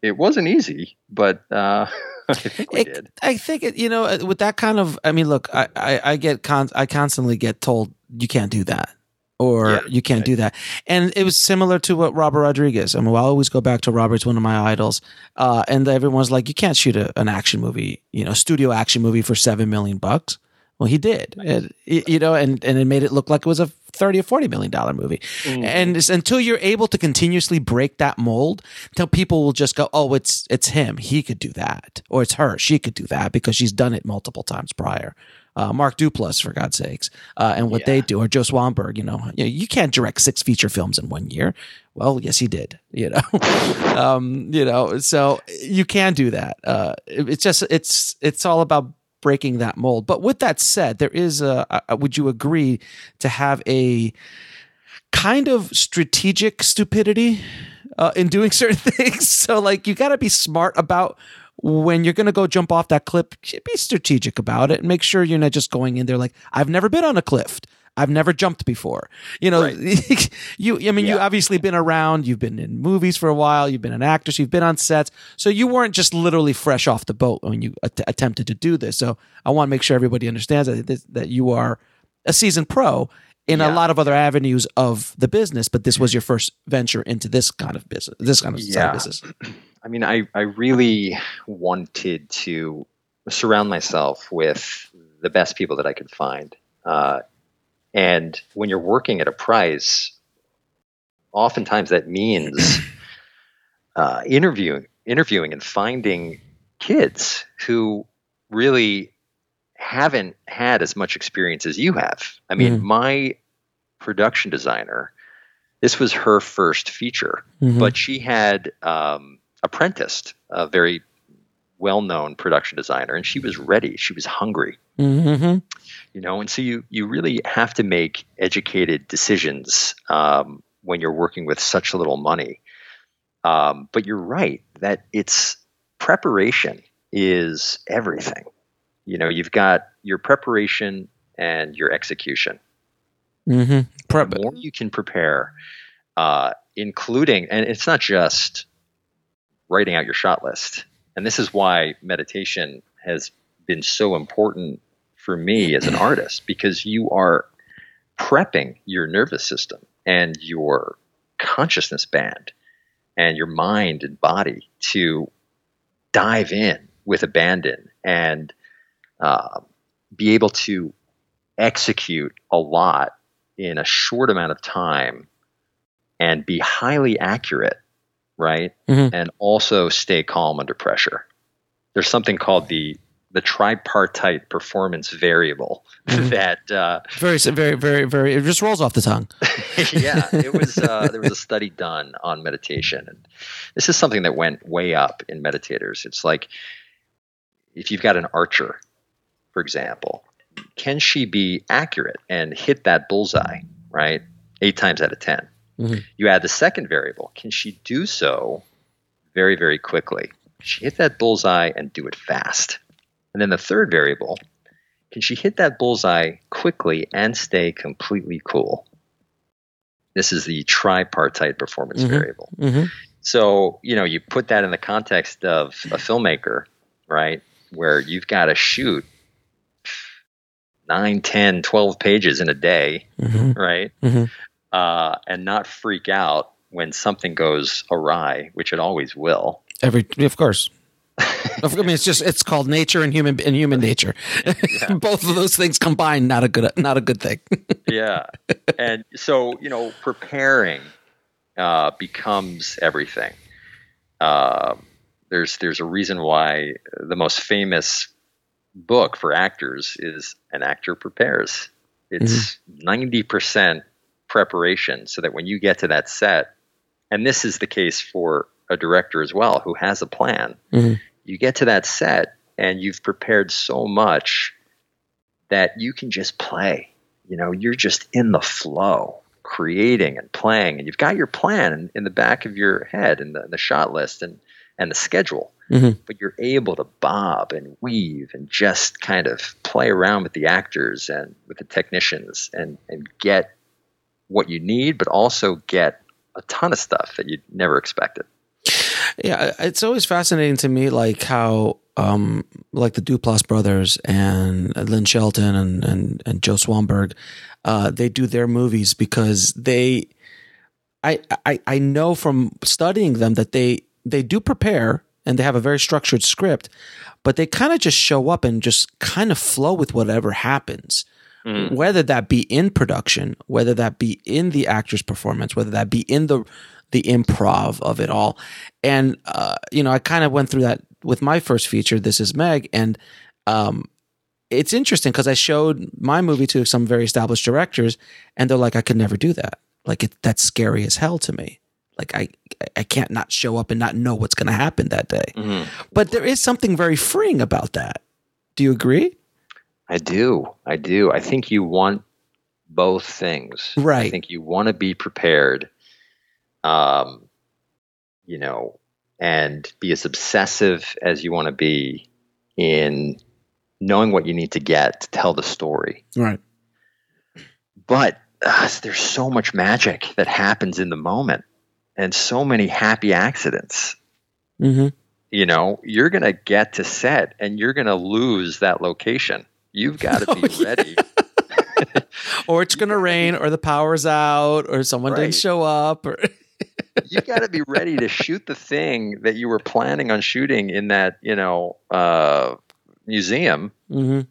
Speaker 5: it wasn't easy, but uh, I think we
Speaker 3: It-
Speaker 5: did.
Speaker 3: I think it, you know uh, with that kind of I mean look I I, I get con- I constantly get told you can't do that or
Speaker 5: Yeah,
Speaker 3: you can't do that. And it was similar to what Robert Rodriguez. I mean I always go back to Robert's one of my idols uh, and everyone's like you can't shoot a, an action movie you know studio action movie for seven million bucks. Well he did. It- it- you know and and it made it look like it was a 30 or 40 million dollar movie. And it's until you're able to continuously break that mold until people will just go oh it's it's him. He could do that or it's her. She could do that because she's done it multiple times prior uh, Mark Duplass, for God's sakes, uh, and what they do, or Joe Swanberg, you know, you, you can't direct six feature films in one year. Well, yes, he did, you know, um, you know, so you can do that. Uh, it- it's just, it's, it's all about breaking that mold. But with that said, there is a, a would you agree to have a kind of strategic stupidity uh, in doing certain things? So, like, you got to be smart about when you're going to go jump off that cliff, be strategic about it and make sure you're not just going in there like, I've never been on a cliff. I've never jumped before. You know, you, I mean, you obviously been around, you've been in movies for a while, you've been an actress, you've been on sets. So you weren't just literally fresh off the boat when you att- attempted to do this. So I want to make sure everybody understands that, this- that you are a seasoned pro in a lot of other avenues of the business, but this was your first venture into this kind of business, this kind of side
Speaker 5: Yeah.
Speaker 3: business.
Speaker 5: I mean, I, I really wanted to surround myself with the best people that I could find. Uh, and when you're working at a price, oftentimes that means uh, interviewing, interviewing and finding kids who really haven't had as much experience as you have. I mean,
Speaker 3: Mhm.
Speaker 5: my production designer, this was her first feature
Speaker 3: Mhm.
Speaker 5: but she had um, apprenticed a very well-known production designer and she was ready. She was hungry.
Speaker 3: Mhm.
Speaker 5: you know and so you you really have to make educated decisions um, when you're working with such little money. Um, but you're right that it's preparation is everything. You know you've got your preparation and your execution.
Speaker 3: Mhm. Prep-
Speaker 5: the more you can prepare, uh, including, and it's not just writing out your shot list. And this is why meditation has been so important for me as an artist because you are prepping your nervous system and your consciousness band and your mind and body to dive in with abandon and uh, be able to execute a lot in a short amount of time and be highly accurate, right?
Speaker 3: Mhm.
Speaker 5: And also stay calm under pressure. There's something called the the tripartite performance variable that uh,
Speaker 3: Very, very, very, very. It just rolls off the tongue.
Speaker 5: yeah, it was. Uh, there was a study done on meditation, and this is something that went way up in meditators. It's like if you've got an archer, for example, can she be accurate and hit that bullseye right eight times out of 10
Speaker 3: Mhm.
Speaker 5: You add the second variable. Can she do so very, very quickly? Can she hit that bullseye and do it fast? And then the third variable. Can she hit that bullseye quickly and stay completely cool? This is the tripartite performance
Speaker 3: Mhm.
Speaker 5: variable.
Speaker 3: hmm
Speaker 5: So, you know, you put that in the context of a filmmaker, right? Where you've got to shoot 9, 10, 12 pages in a day,
Speaker 3: hmm
Speaker 5: right? Uh, and not freak out when something goes awry, which it always will.
Speaker 3: Every, of course. I mean, it's just it's called nature and human and human nature. Both of those things combined, not a good, not a good thing.
Speaker 5: yeah. And so, you know, preparing uh, becomes everything. Um there's there's a reason why the most famous book for actors is An Actor Prepares. It's 90% preparation so that when you get to that set, and this is the case for a director as well who has a plan,
Speaker 3: Mhm.
Speaker 5: you get to that set and you've prepared so much that you can just play. You know, you're just in the flow, creating and playing, and you've got your plan in, in the back of your head and the, the shot list and and the schedule.
Speaker 3: Mhm.
Speaker 5: But you're able to bob and weave and just kind of play around with the actors and with the technicians and and get what you need, but also get a ton of stuff that you never expected.
Speaker 3: Yeah, it's always fascinating to me, like how, um, like the Duplass brothers and Lynn Shelton and and, and Joe Swanberg, uh, they do their movies because they, I, I I know from studying them that they they do prepare and they have a very structured script, but they kind of just show up and just kind of flow with whatever happens whether that be in production, whether that be in the actor's performance, whether that be in the the improv of it all. And uh, you know, I kind of went through that with my first feature, This Is Meg, and um, it's interesting because I showed my movie to some very established directors, and they're like, "I could never do that. Like, it, that's scary as hell to me. Like, I I can't not show up and not know what's going to happen that day." But there is something very freeing about that. Do you agree?
Speaker 5: I do. I do. I think you want both things.
Speaker 3: Right.
Speaker 5: I think you want to be prepared, um, you know, and be as obsessive as you want to be in knowing what you need to get to tell the story.
Speaker 3: Right.
Speaker 5: But uh, there's so much magic that happens in the moment and so many happy accidents.
Speaker 3: Mm-hmm.
Speaker 5: You know, you're going to get to set and you're going to lose that location. You've got to be
Speaker 3: Oh, yeah.
Speaker 5: ready.
Speaker 3: or it's gonna rain, or the power's out, or someone
Speaker 5: Right.
Speaker 3: didn't show up, or
Speaker 5: you got to be ready to shoot the thing that you were planning on shooting in that you know uh, museum.
Speaker 3: hmm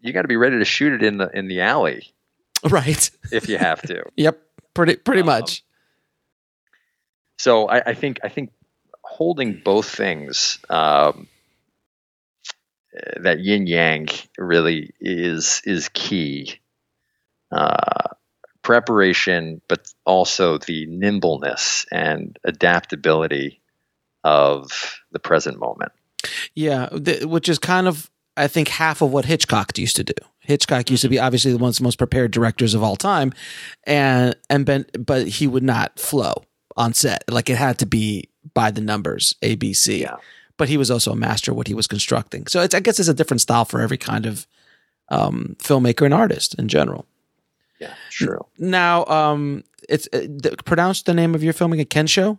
Speaker 5: You got to be ready to shoot it in the in the alley
Speaker 3: right.
Speaker 5: if you have to.
Speaker 3: Yep. Pretty pretty
Speaker 5: Um,
Speaker 3: much.
Speaker 5: so I, I think I think holding both things um, that yin yang really is is key. Uh, preparation, but also the nimbleness and adaptability of the present moment.
Speaker 3: Yeah, th- which is kind of I think half of what Hitchcock used to do. Hitchcock used to be obviously the one of the most prepared directors of all time, and and ben, but he would not flow on set. Like it had to be by the numbers, A B C.
Speaker 5: Yeah.
Speaker 3: But he was also a master of what he was constructing. So it's I guess it's a different style for every kind of um, filmmaker and artist in general.
Speaker 5: Yeah, true.
Speaker 3: Now, um, it's uh, th- pronounce the name of your filming again, Ken Show.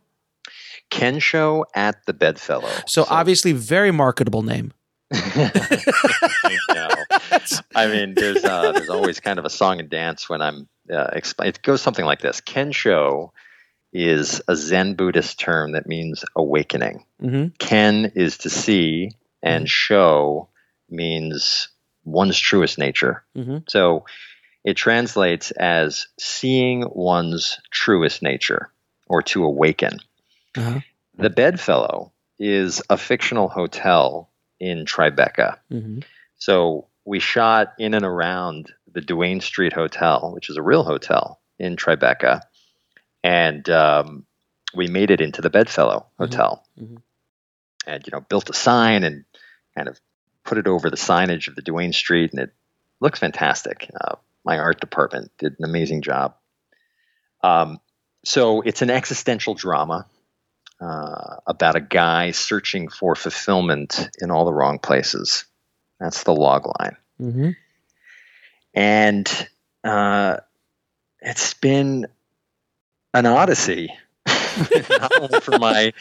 Speaker 5: Kensho at the Bedfellow.
Speaker 3: So, obviously, very marketable name.
Speaker 5: I know. I mean, there's uh, there's always kind of a song and dance when I'm uh, explain. It goes something like this: Kensho is a Zen Buddhist term that means awakening.
Speaker 3: Mm-hmm.
Speaker 5: Ken is to see, and show means one's truest nature.
Speaker 3: Mhm.
Speaker 5: So it translates as seeing one's truest nature or to awaken.
Speaker 3: Uh-huh.
Speaker 5: The Bedfellow is a fictional hotel in Tribeca.
Speaker 3: Mm-hmm.
Speaker 5: So we shot in and around the Duane Street Hotel, which is a real hotel in Tribeca, and um, we made it into the Bedfellow Hotel,
Speaker 3: Mhm.
Speaker 5: and you know built a sign and kind of put it over the signage of the Duane Street, and it looks fantastic. Uh, my art department did an amazing job. Um, so it's an existential drama uh, about a guy searching for fulfillment in all the wrong places. That's the log line
Speaker 3: Mm-hmm.
Speaker 5: and uh, it's been an odyssey. Not only for my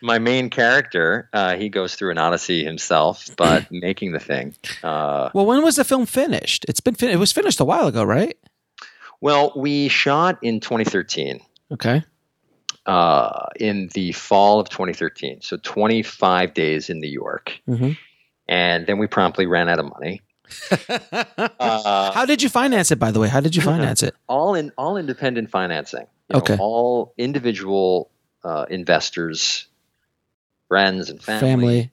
Speaker 5: my main character, uh, he goes through an odyssey himself, but making the thing. Uh,
Speaker 3: Well, when was the film finished? It's been fin- it was finished a while ago, right?
Speaker 5: well, we shot in 2013,
Speaker 3: Okay.
Speaker 5: uh, in the fall of 2013, so 25 days in New York,
Speaker 3: Mm-hmm.
Speaker 5: and then we promptly ran out of money. Uh,
Speaker 3: How did you finance it, by the way? How did you finance it?
Speaker 5: all in all independent financing. You know,
Speaker 3: Okay.
Speaker 5: all individual uh, investors, friends and family,
Speaker 3: Family.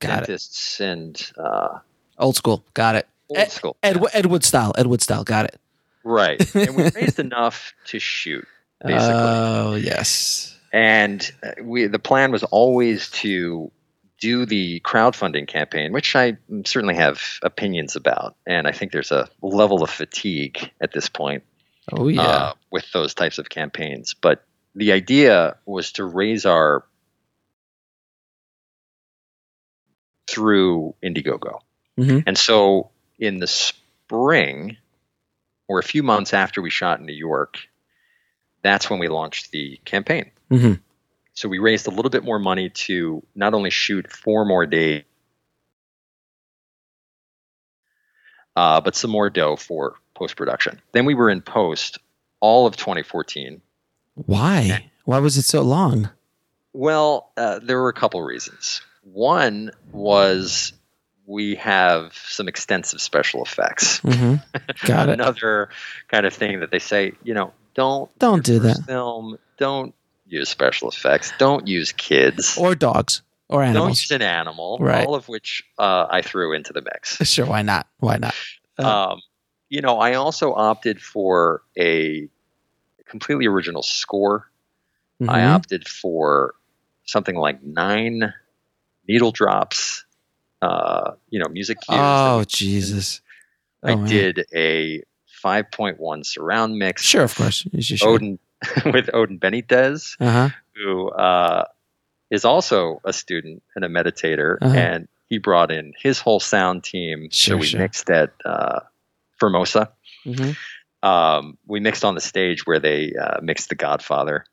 Speaker 3: Got it.
Speaker 5: dentists, and uh,
Speaker 3: Old school. Got it.
Speaker 5: old
Speaker 3: Ed-
Speaker 5: school.
Speaker 3: Ed- Edward style. Edward style. Got it.
Speaker 5: right. And we raised enough to shoot, basically.
Speaker 3: Oh yes.
Speaker 5: and uh, we the plan was always to do the crowdfunding campaign, which I certainly have opinions about, and I think there's a level of fatigue at this point
Speaker 3: Oh yeah.
Speaker 5: uh, with those types of campaigns. But the idea was to raise our through Indiegogo.
Speaker 3: Mhm.
Speaker 5: And so in the spring, or a few months after we shot in New York, that's when we launched the campaign.
Speaker 3: Mhm.
Speaker 5: So we raised a little bit more money to not only shoot four more days, uh, but some more dough for post production. Then we were in post all of 2014.
Speaker 3: Why? Why was it so long?
Speaker 5: Well, uh, there were a couple reasons. One was we have some extensive special effects.
Speaker 3: Mm-hmm. Got it.
Speaker 5: Another kind of thing that they say, you know, don't
Speaker 3: Don't do that.
Speaker 5: Film, don't use special effects. Don't use kids.
Speaker 3: Or dogs or animals.
Speaker 5: don't use an animal.
Speaker 3: Right.
Speaker 5: All of which uh, I threw into the mix.
Speaker 3: Sure. Why not? Why not? Uh,
Speaker 5: um, you know, I also opted for a completely original score. I
Speaker 3: Mhm.
Speaker 5: opted for something like nine needle drops, uh, you know, music cues.
Speaker 3: Oh Jesus.
Speaker 5: I
Speaker 3: Oh,
Speaker 5: did a 5.1 surround mix.
Speaker 3: Sure, of course.
Speaker 5: Odin with Odin Benitez,
Speaker 3: Uh huh.
Speaker 5: who uh, is also a student and a meditator,
Speaker 3: Uh-huh.
Speaker 5: and he brought in his whole sound team.
Speaker 3: Sure,
Speaker 5: so we
Speaker 3: sure.
Speaker 5: mixed at uh, Formosa.
Speaker 3: hmm
Speaker 5: Um, we mixed on the stage where they uh, mixed The Godfather.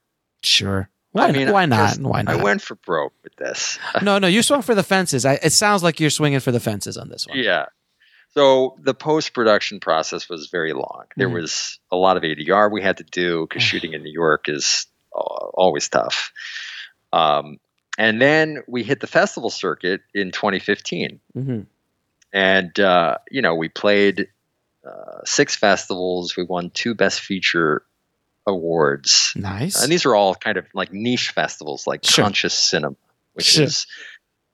Speaker 3: Sure. Why?
Speaker 5: I mean,
Speaker 3: why not?
Speaker 5: just-
Speaker 3: Why not?
Speaker 5: I went for broke with this.
Speaker 3: no, no. You swung for the fences. I, it sounds like you're swinging for the fences on this one.
Speaker 5: yeah. So the post production process was very long. There
Speaker 3: Mhm.
Speaker 5: was a lot of ADR we had to do because shooting in New York is uh, always tough. Um, and then we hit the festival circuit in 2015.
Speaker 3: hmm
Speaker 5: and uh, you know we played uh, six festivals we won two best feature awards
Speaker 3: Nice.
Speaker 5: and these are all kind of like niche festivals like
Speaker 3: Sure.
Speaker 5: conscious cinema which
Speaker 3: Sure.
Speaker 5: is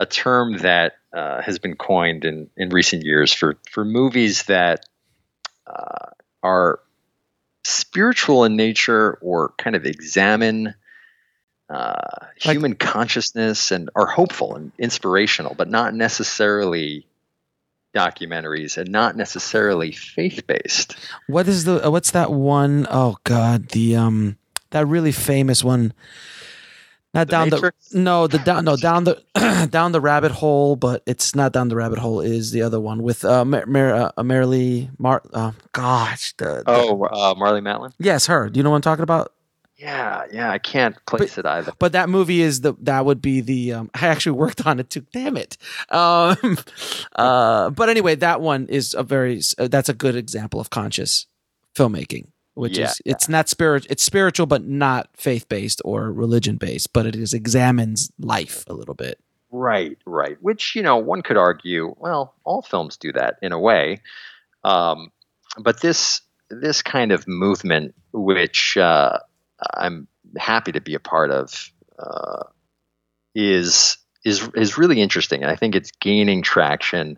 Speaker 5: a term that uh, has been coined in, in recent years for, for movies that uh, are spiritual in nature or kind of examine uh,
Speaker 3: Like-
Speaker 5: human consciousness and are hopeful and inspirational, but not necessarily documentaries and not necessarily faith based.
Speaker 3: What is the? What's that one? Oh God, the um, that really famous one. Not
Speaker 5: The
Speaker 3: down
Speaker 5: Matrix?
Speaker 3: the no the down no down the down the rabbit hole, but it's not down the rabbit hole. Is the other one with uh, Mar- Mar- uh Marilee Mar? Uh, gosh, the, the-
Speaker 5: Oh, uh, Marlee Matlin?
Speaker 3: yes, her. Do you know what I'm talking about?
Speaker 5: Yeah, yeah, I can't place it either.
Speaker 3: But that movie is the that would be the um, I actually worked on it too. Damn it. Um, uh, but anyway, that one is a very uh, that's a good example of conscious filmmaking, which
Speaker 5: Yeah,
Speaker 3: is it's not spirit it's spiritual but not faith based or religion based, but it is examines life a little bit.
Speaker 5: Right, right. Which you know, one could argue. Well, all films do that in a way, um, but this this kind of movement, which uh, I'm happy to be a part of, uh, is is is really interesting. and I think it's gaining traction.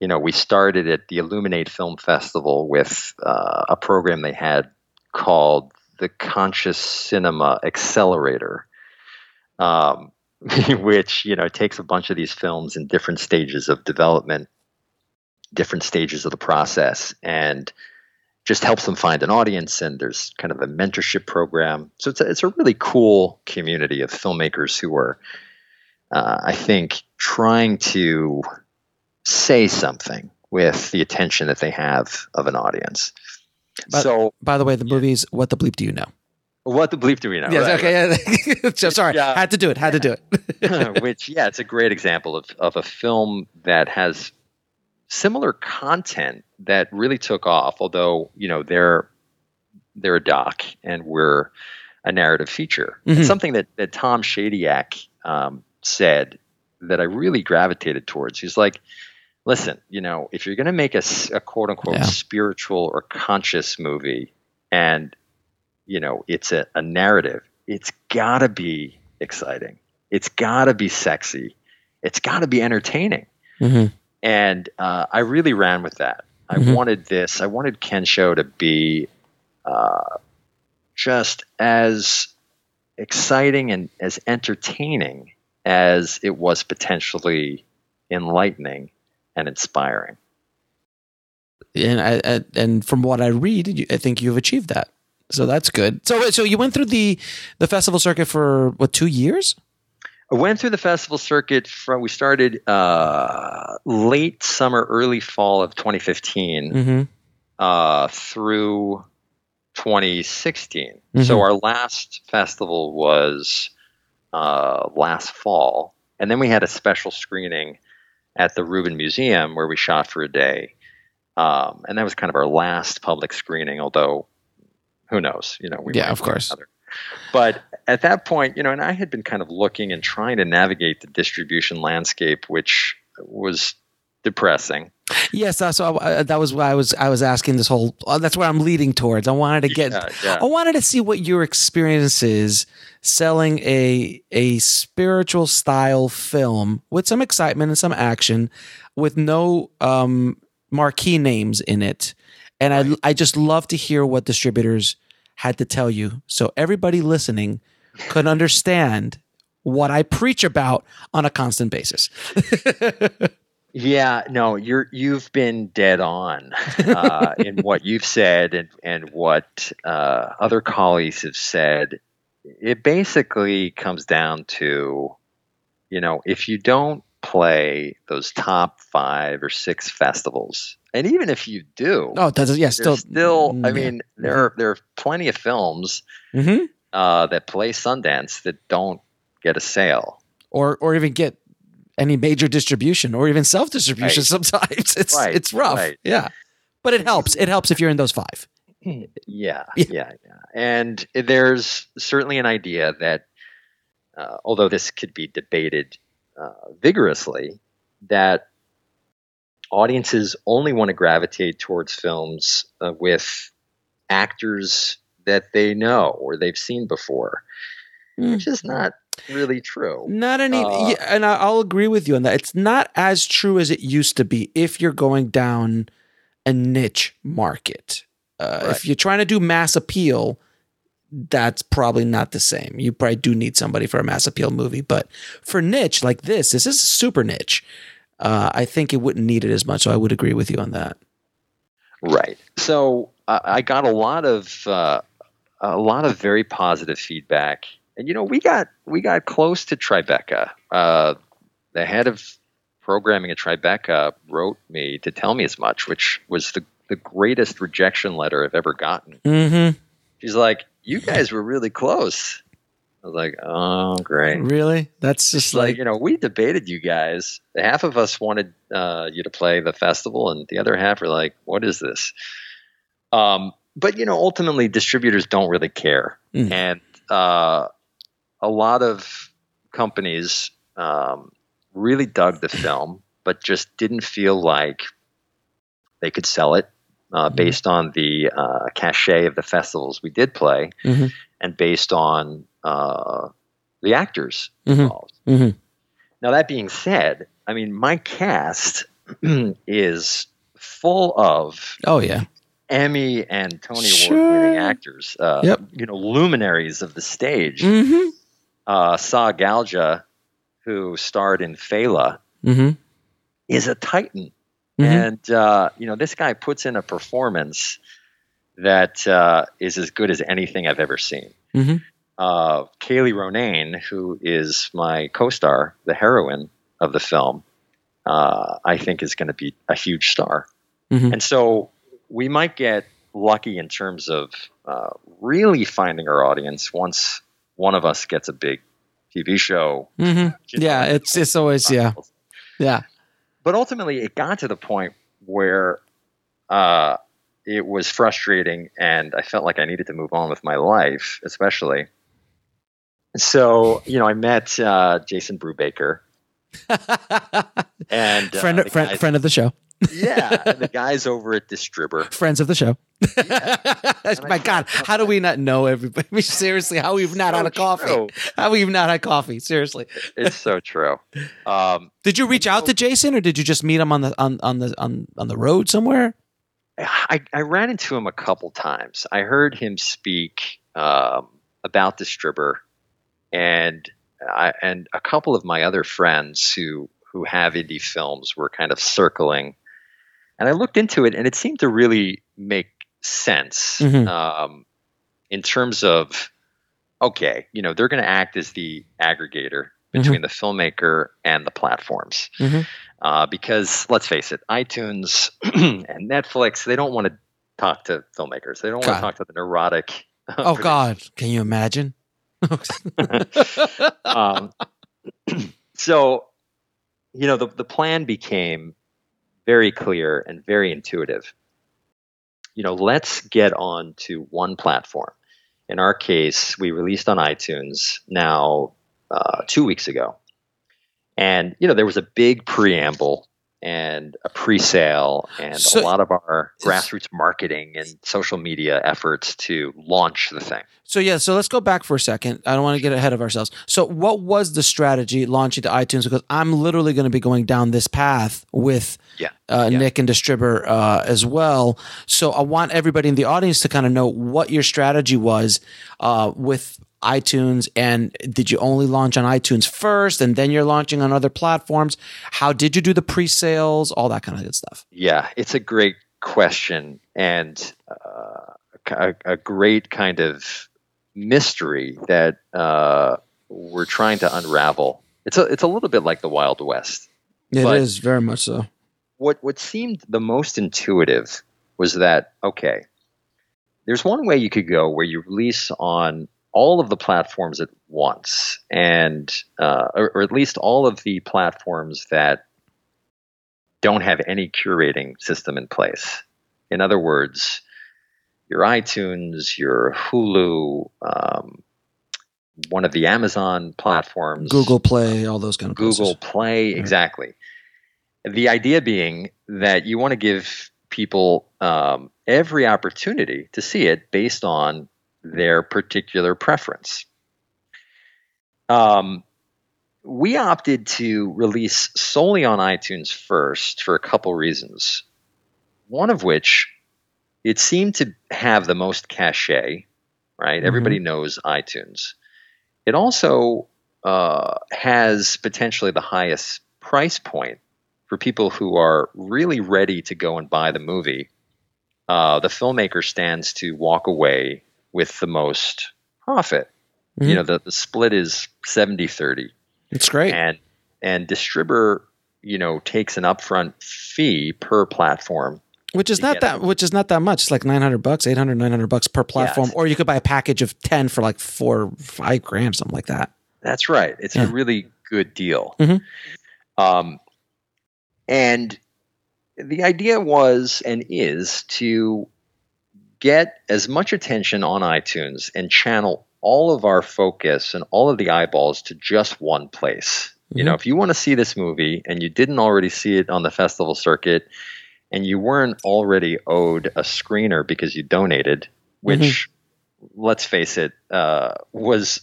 Speaker 5: You know, we started at the Illuminate Film Festival with uh, a program they had called the Conscious Cinema Accelerator, um, which you know takes a bunch of these films in different stages of development, different stages of the process, and just helps them find an audience. And there's kind of a mentorship program. So it's a, it's a really cool community of filmmakers who are, uh, I think, trying to say something with the attention that they have of an audience.
Speaker 3: But,
Speaker 5: so,
Speaker 3: by the way, the movie's What the Bleep Do You Know?
Speaker 5: What the bleep do we know?
Speaker 3: Yes,
Speaker 5: right,
Speaker 3: okay. Yeah. so, sorry,
Speaker 5: Yeah.
Speaker 3: had to do it. Had to do it.
Speaker 5: Which, yeah, it's a great example of, of a film that has similar content that really took off. Although, you know, they're they're a doc and we're a narrative feature.
Speaker 3: Mhm.
Speaker 5: It's something that that Tom Shadyac um, said that I really gravitated towards. He's like, listen, you know, if you're going to make a quote unquote
Speaker 3: Yeah.
Speaker 5: spiritual or conscious movie, and you know, it's a, a narrative, it's got to be exciting. It's got to be sexy. It's got to be entertaining.
Speaker 3: Mhm.
Speaker 5: And uh, I really ran with that. I
Speaker 3: Mhm.
Speaker 5: wanted this. I wanted Kensho to be uh, just as exciting and as entertaining as it was potentially enlightening and inspiring.
Speaker 3: and I, I, and from what I read, I think you've achieved that. So that's good. So so you went through the the festival circuit for what two years?
Speaker 5: I went through the festival circuit from we started uh, late summer, early fall of 2015
Speaker 3: Mm-hmm.
Speaker 5: uh, through 2016.
Speaker 3: Mhm.
Speaker 5: So our last festival was uh, last fall, and then we had a special screening at the Rubin Museum where we shot for a day, um, and that was kind of our last public screening. Although, who knows? You know, we
Speaker 3: Yeah, of course.
Speaker 5: another. But at that point, you know, and I had been kind of looking and trying to navigate the distribution landscape, which was depressing.
Speaker 3: Yes, that's what I, that was why I was I was asking this whole. uh, That's where I'm leading towards. I wanted to get.
Speaker 5: Yeah, yeah.
Speaker 3: I wanted to see what your experience is selling a a spiritual style film with some excitement and some action, with no um, marquee names in it, and I I just love to hear what distributors had to tell you, so everybody listening could understand what I preach about on a constant basis.
Speaker 5: Yeah, no, you're you've been dead on uh, in what you've said and and what uh, other colleagues have said. It basically comes down to, you know, if you don't play those top five or six festivals, and even if you do,
Speaker 3: Oh, that's yeah, still
Speaker 5: still, I
Speaker 3: yeah.
Speaker 5: mean, there are there are plenty of films
Speaker 3: hmm
Speaker 5: uh, that play Sundance that don't get a sale.
Speaker 3: or or even get any major distribution or even self distribution.
Speaker 5: Right.
Speaker 3: Sometimes it's
Speaker 5: Right,
Speaker 3: it's rough.
Speaker 5: right.
Speaker 3: Yeah, but it helps. It helps if you're in those five.
Speaker 5: Yeah,
Speaker 3: Yeah.
Speaker 5: yeah. And there's certainly an idea that, uh, although this could be debated uh, vigorously, that audiences only want to gravitate towards films uh, with actors that they know or they've seen before,
Speaker 3: Hmm.
Speaker 5: which is not really true.
Speaker 3: Not any,
Speaker 5: Uh,
Speaker 3: yeah, and I'll agree with you on that. It's not as true as it used to be if you're going down a niche market. Uh,
Speaker 5: Right.
Speaker 3: If you're trying to do mass appeal, that's probably not the same. You probably do need somebody for a mass appeal movie, but for niche like this, this is super niche. Uh, I think it wouldn't need it as much. So I would agree with you on that.
Speaker 5: Right. So uh, I got a lot of uh, a lot of very positive feedback, and you know we got we got close to Tribeca. Uh, the head of programming at Tribeca wrote me to tell me as much, which was the the greatest rejection letter I've ever gotten.
Speaker 3: Mm-hmm.
Speaker 5: She's like, "You guys were really close." I was like, "Oh, great."
Speaker 3: Really? That's just
Speaker 5: like,
Speaker 3: like
Speaker 5: you know, we debated you guys. Half of us wanted uh, you to play the festival, and the other half were like, "What is this?" Um, but you know, ultimately, distributors don't really care,
Speaker 3: Mm.
Speaker 5: and uh, a lot of companies um, really dug the film, but just didn't feel like they could sell it uh,
Speaker 3: Mhm.
Speaker 5: based on the uh, cachet of the festivals we did play,
Speaker 3: Mhm.
Speaker 5: and based on uh, the actors
Speaker 3: Mhm.
Speaker 5: involved.
Speaker 3: Mhm.
Speaker 5: Now that being said, I mean my cast is full of
Speaker 3: Oh yeah.
Speaker 5: Emmy and Tony
Speaker 3: Sure.
Speaker 5: Award winning actors. Uh,
Speaker 3: Yep.
Speaker 5: You know, luminaries of the stage.
Speaker 3: Mm-hmm.
Speaker 5: Uh, Sahr Ngaujah, who starred in Fela,
Speaker 3: Mm-hmm.
Speaker 5: is a titan.
Speaker 3: Mhm.
Speaker 5: And, uh, you know, this guy puts in a performance that uh, is as good as anything I've ever seen.
Speaker 3: Mhm.
Speaker 5: Uh, Kaley Ronayne, who is my co star, the heroine of the film, uh, I think is going to be a huge star.
Speaker 3: Mhm.
Speaker 5: And so we might get lucky in terms of uh, really finding our audience once one of us gets a big TV show.
Speaker 3: Mm-hmm.
Speaker 5: you know,
Speaker 3: Yeah, it's it's always yeah yeah.
Speaker 5: but ultimately it got to the point where uh, it was frustrating and i felt like i needed to move on with my life especially so you know i met uh, jason brubaker and uh,
Speaker 3: friend friend
Speaker 5: guys-
Speaker 3: friend of the show.
Speaker 5: Yeah and the guys over at distribber
Speaker 3: Friends of the show.
Speaker 5: And
Speaker 3: My God, how do we not know everybody? I mean, seriously, how we've not
Speaker 5: So
Speaker 3: had a coffee?
Speaker 5: true.
Speaker 3: How we've not had coffee? Seriously.
Speaker 5: it's so true um,
Speaker 3: Did you reach out to Jason, or did you just meet him on the on on the on on the road somewhere?
Speaker 5: I, I ran into him a couple times. I heard him speak um, about Distribber, and I, and a couple of my other friends who who have indie films were kind of circling, and I looked into it, and it seemed to really make sense
Speaker 3: Mhm.
Speaker 5: um, in terms of okay, you know, they're going to act as the aggregator between the filmmaker and the platforms.
Speaker 3: Mhm.
Speaker 5: Uh, because let's face it, iTunes and Netflix, they don't want to talk to filmmakers. They don't want to talk to the neurotic.
Speaker 3: Oh God, can you imagine?
Speaker 5: um, so, you know, the, the plan became very clear and very intuitive. You know, let's get on to one platform. In our case, we released on iTunes now uh, two weeks ago. And, you know, there was a big preamble and a pre sale and
Speaker 3: So-
Speaker 5: a lot of our grassroots marketing and social media efforts to launch the thing.
Speaker 3: So yeah, so let's go back for a second. I don't want to get ahead of ourselves. So what was the strategy launching to iTunes? Because I'm literally going to be going down this path with
Speaker 5: Yeah.
Speaker 3: uh,
Speaker 5: Yeah.
Speaker 3: Nick and Distribber uh, as well. So I want everybody in the audience to kind of know what your strategy was uh, with iTunes, and did you only launch on iTunes first, and then you're launching on other platforms? How did you do the pre-sales? All that kind of good stuff.
Speaker 5: Yeah, it's a great question and uh, a, a great kind of mystery that uh, we're trying to unravel. It's a it's a little bit like the Wild West.
Speaker 3: It is very much so.
Speaker 5: What what seemed the most intuitive was that okay, there's one way you could go where you release on all of the platforms at once, and uh, or, or at least all of the platforms that don't have any curating system in place. In other words, your iTunes, your Hulu, um, one of the Amazon platforms,
Speaker 3: Google Play, all those kind of
Speaker 5: Google
Speaker 3: places.
Speaker 5: Play, exactly. The idea being that you want to give people um, every opportunity to see it based on their particular preference. Um, we opted to release solely on iTunes first for a couple reasons. One of which, it seemed to have the most cachet, right? Everybody knows iTunes. It also uh, has potentially the highest price point for people who are really ready to go and buy the movie. Uh, the filmmaker stands to walk away with the most profit.
Speaker 3: Mhm.
Speaker 5: You know, the, the split is 70 30
Speaker 3: It's great.
Speaker 5: and and distribber you know takes an upfront fee per platform
Speaker 3: which is not that which is not that much it's like 900 bucks 800 900 bucks per platform
Speaker 5: it's-
Speaker 3: or you could buy a package of 10 for like 4 5 grand something like that
Speaker 5: that's right it's
Speaker 3: Yeah.
Speaker 5: a really good deal
Speaker 3: Mhm.
Speaker 5: um, and the idea was and is to get as much attention on itunes and channel all of our focus and all of the eyeballs to just one place you know if you want to see this movie and you didn't already see it on the festival circuit and you weren't already owed a screener because you donated which let's face it uh, was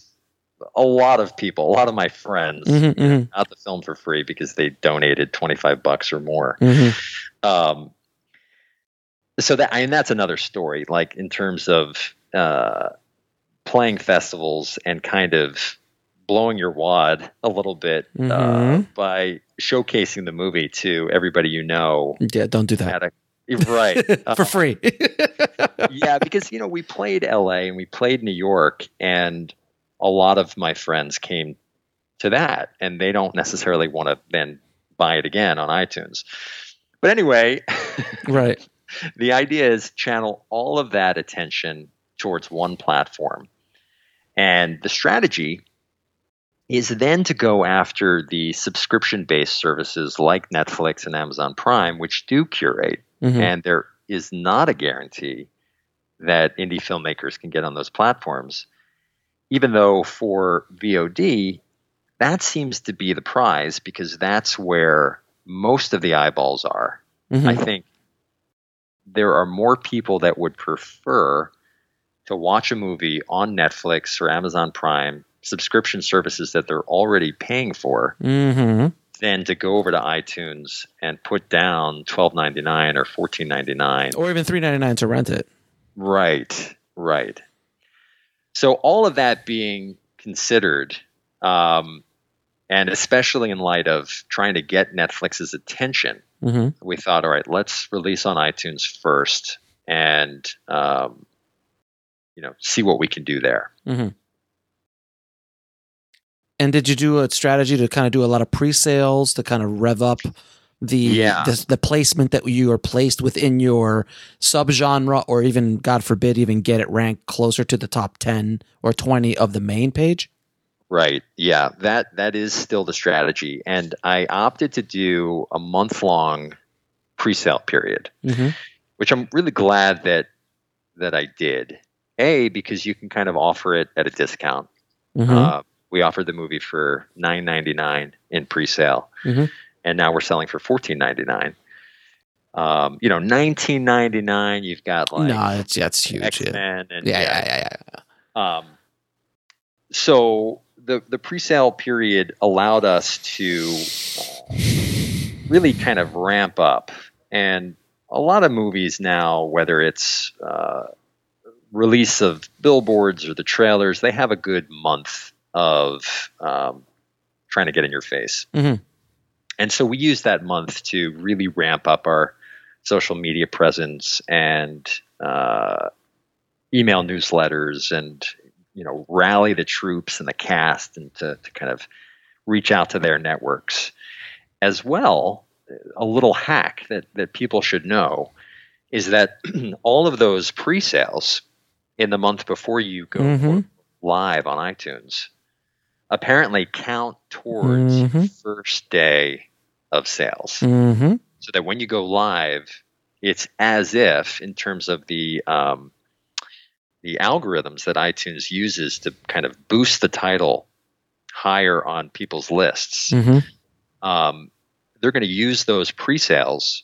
Speaker 5: a lot of people, a lot of my friends,
Speaker 3: Mhm, mhm.
Speaker 5: got the film for free because they donated twenty five bucks or more.
Speaker 3: Mhm.
Speaker 5: Um, so that I mean that's another story. Like in terms of uh, playing festivals and kind of blowing your wad a little bit uh,
Speaker 3: Mhm.
Speaker 5: by showcasing the movie to everybody you know
Speaker 3: Yeah, don't do that
Speaker 5: a right Uh,
Speaker 3: for free.
Speaker 5: yeah, because you know we played L.A. and we played New York, and a lot of my friends came to that, and they don't necessarily want to then buy it again on iTunes. But anyway,
Speaker 3: right.
Speaker 5: The idea is channel all of that attention towards one platform, and the strategy is then to go after the subscription-based services like Netflix and Amazon Prime, which do curate
Speaker 3: Mhm.
Speaker 5: and there is not a guarantee that indie filmmakers can get on those platforms. Even though for VOD, that seems to be the prize because that's where most of the eyeballs are.
Speaker 3: Mhm.
Speaker 5: I think there are more people that would prefer to watch a movie on Netflix or Amazon Prime subscription services that they're already paying for
Speaker 3: Mhm.
Speaker 5: than to go over to iTunes and put down twelve ninety nine or fourteen ninety nine.
Speaker 3: Or even three ninety nine to rent it.
Speaker 5: Right, right. So all of that being considered, um, and especially in light of trying to get Netflix's attention,
Speaker 3: hmm
Speaker 5: we thought, all right, let's release on iTunes first, and um, you know, see what we can do there.
Speaker 3: Mm-hmm. And did you do a strategy to kind of do a lot of pre-sales to kind of rev up the
Speaker 5: Yeah.
Speaker 3: the, the placement that you are placed within your subgenre, or even God forbid, even get it ranked closer to the top ten or twenty of the main page?
Speaker 5: Right. Yeah. That that is still the strategy, and I opted to do a month long pre-sale period.
Speaker 3: Mm-hmm.
Speaker 5: which I'm really glad that that I did. A because you can kind of offer it at a discount.
Speaker 3: Mm-hmm.
Speaker 5: Uh, we offered the movie for nine ninety nine in pre-sale,
Speaker 3: Mhm.
Speaker 5: and now we're selling for fourteen ninety nine. Um, you know, nineteen ninety nine. You've got like
Speaker 3: no, yeah, it's huge.
Speaker 5: X
Speaker 3: Yeah.
Speaker 5: And
Speaker 3: Yeah, yeah, yeah, yeah.
Speaker 5: um, so the the pre-sale period allowed us to really kind of ramp up, and a lot of movies now, whether it's uh, release of billboards or the trailers, they have a good month of um, trying to get in your face,
Speaker 3: Mhm.
Speaker 5: and so we used that month to really ramp up our social media presence and uh, email newsletters and you know rally the troops and the cast and to, to kind of reach out to their networks as well a little hack that, that people should know is that all of those pre-sales in the month before you go
Speaker 3: Mhm.
Speaker 5: live on itunes apparently count towards
Speaker 3: Mhm.
Speaker 5: first day of sales
Speaker 3: Mm-hmm.
Speaker 5: so that when you go live, it's as if, in terms of the um, the algorithms that iTunes uses to kind of boost the title higher on people's lists,
Speaker 3: Mm-hmm.
Speaker 5: um, they're going to use those pre-sales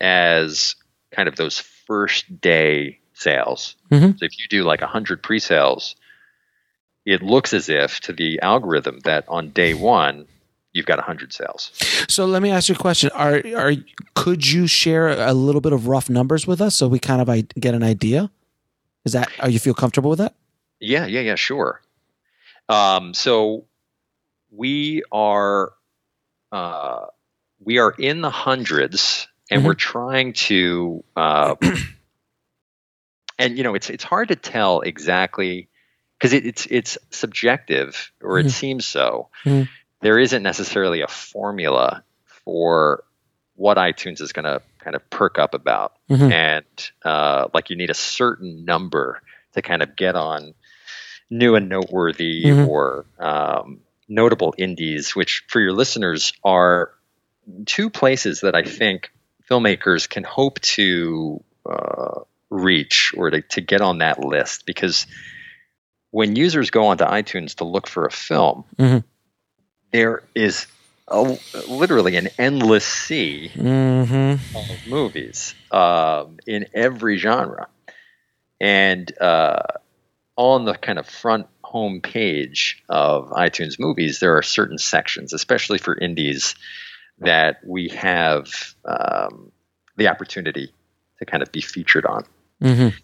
Speaker 5: as kind of those first day sales.
Speaker 3: Mhm.
Speaker 5: So if you do like 100 pre-sales, it looks as if to the algorithm that on day one, you've got 100 sales.
Speaker 3: So let me ask you a question: Are are could you share a little bit of rough numbers with us so we kind of I- get an idea? Is that are you feel comfortable with that?
Speaker 5: Yeah, yeah, yeah, sure. Um, so we are uh, we are in the hundreds, and
Speaker 3: Mhm.
Speaker 5: we're trying to. Uh, and you know, it's it's hard to tell exactly because it, it's it's subjective, or it
Speaker 3: Mhm.
Speaker 5: seems so.
Speaker 3: Mhm.
Speaker 5: There isn't necessarily a formula for what iTunes is going to kind of perk up about
Speaker 3: Mhm.
Speaker 5: and uh, like you need a certain number to kind of get on new and noteworthy
Speaker 3: Mhm.
Speaker 5: or um, notable indies, which for your listeners are two places that I think filmmakers can hope to uh, reach or to, to get on that list because when users go onto iTunes to look for a film,
Speaker 3: Mhm.
Speaker 5: there is a, literally an endless sea
Speaker 3: Mm-hmm.
Speaker 5: of movies um, in every genre. And uh, on the kind of front home page of iTunes movies, there are certain sections, especially for indies, that we have um, the opportunity to kind of be featured on.
Speaker 3: Mm-hmm.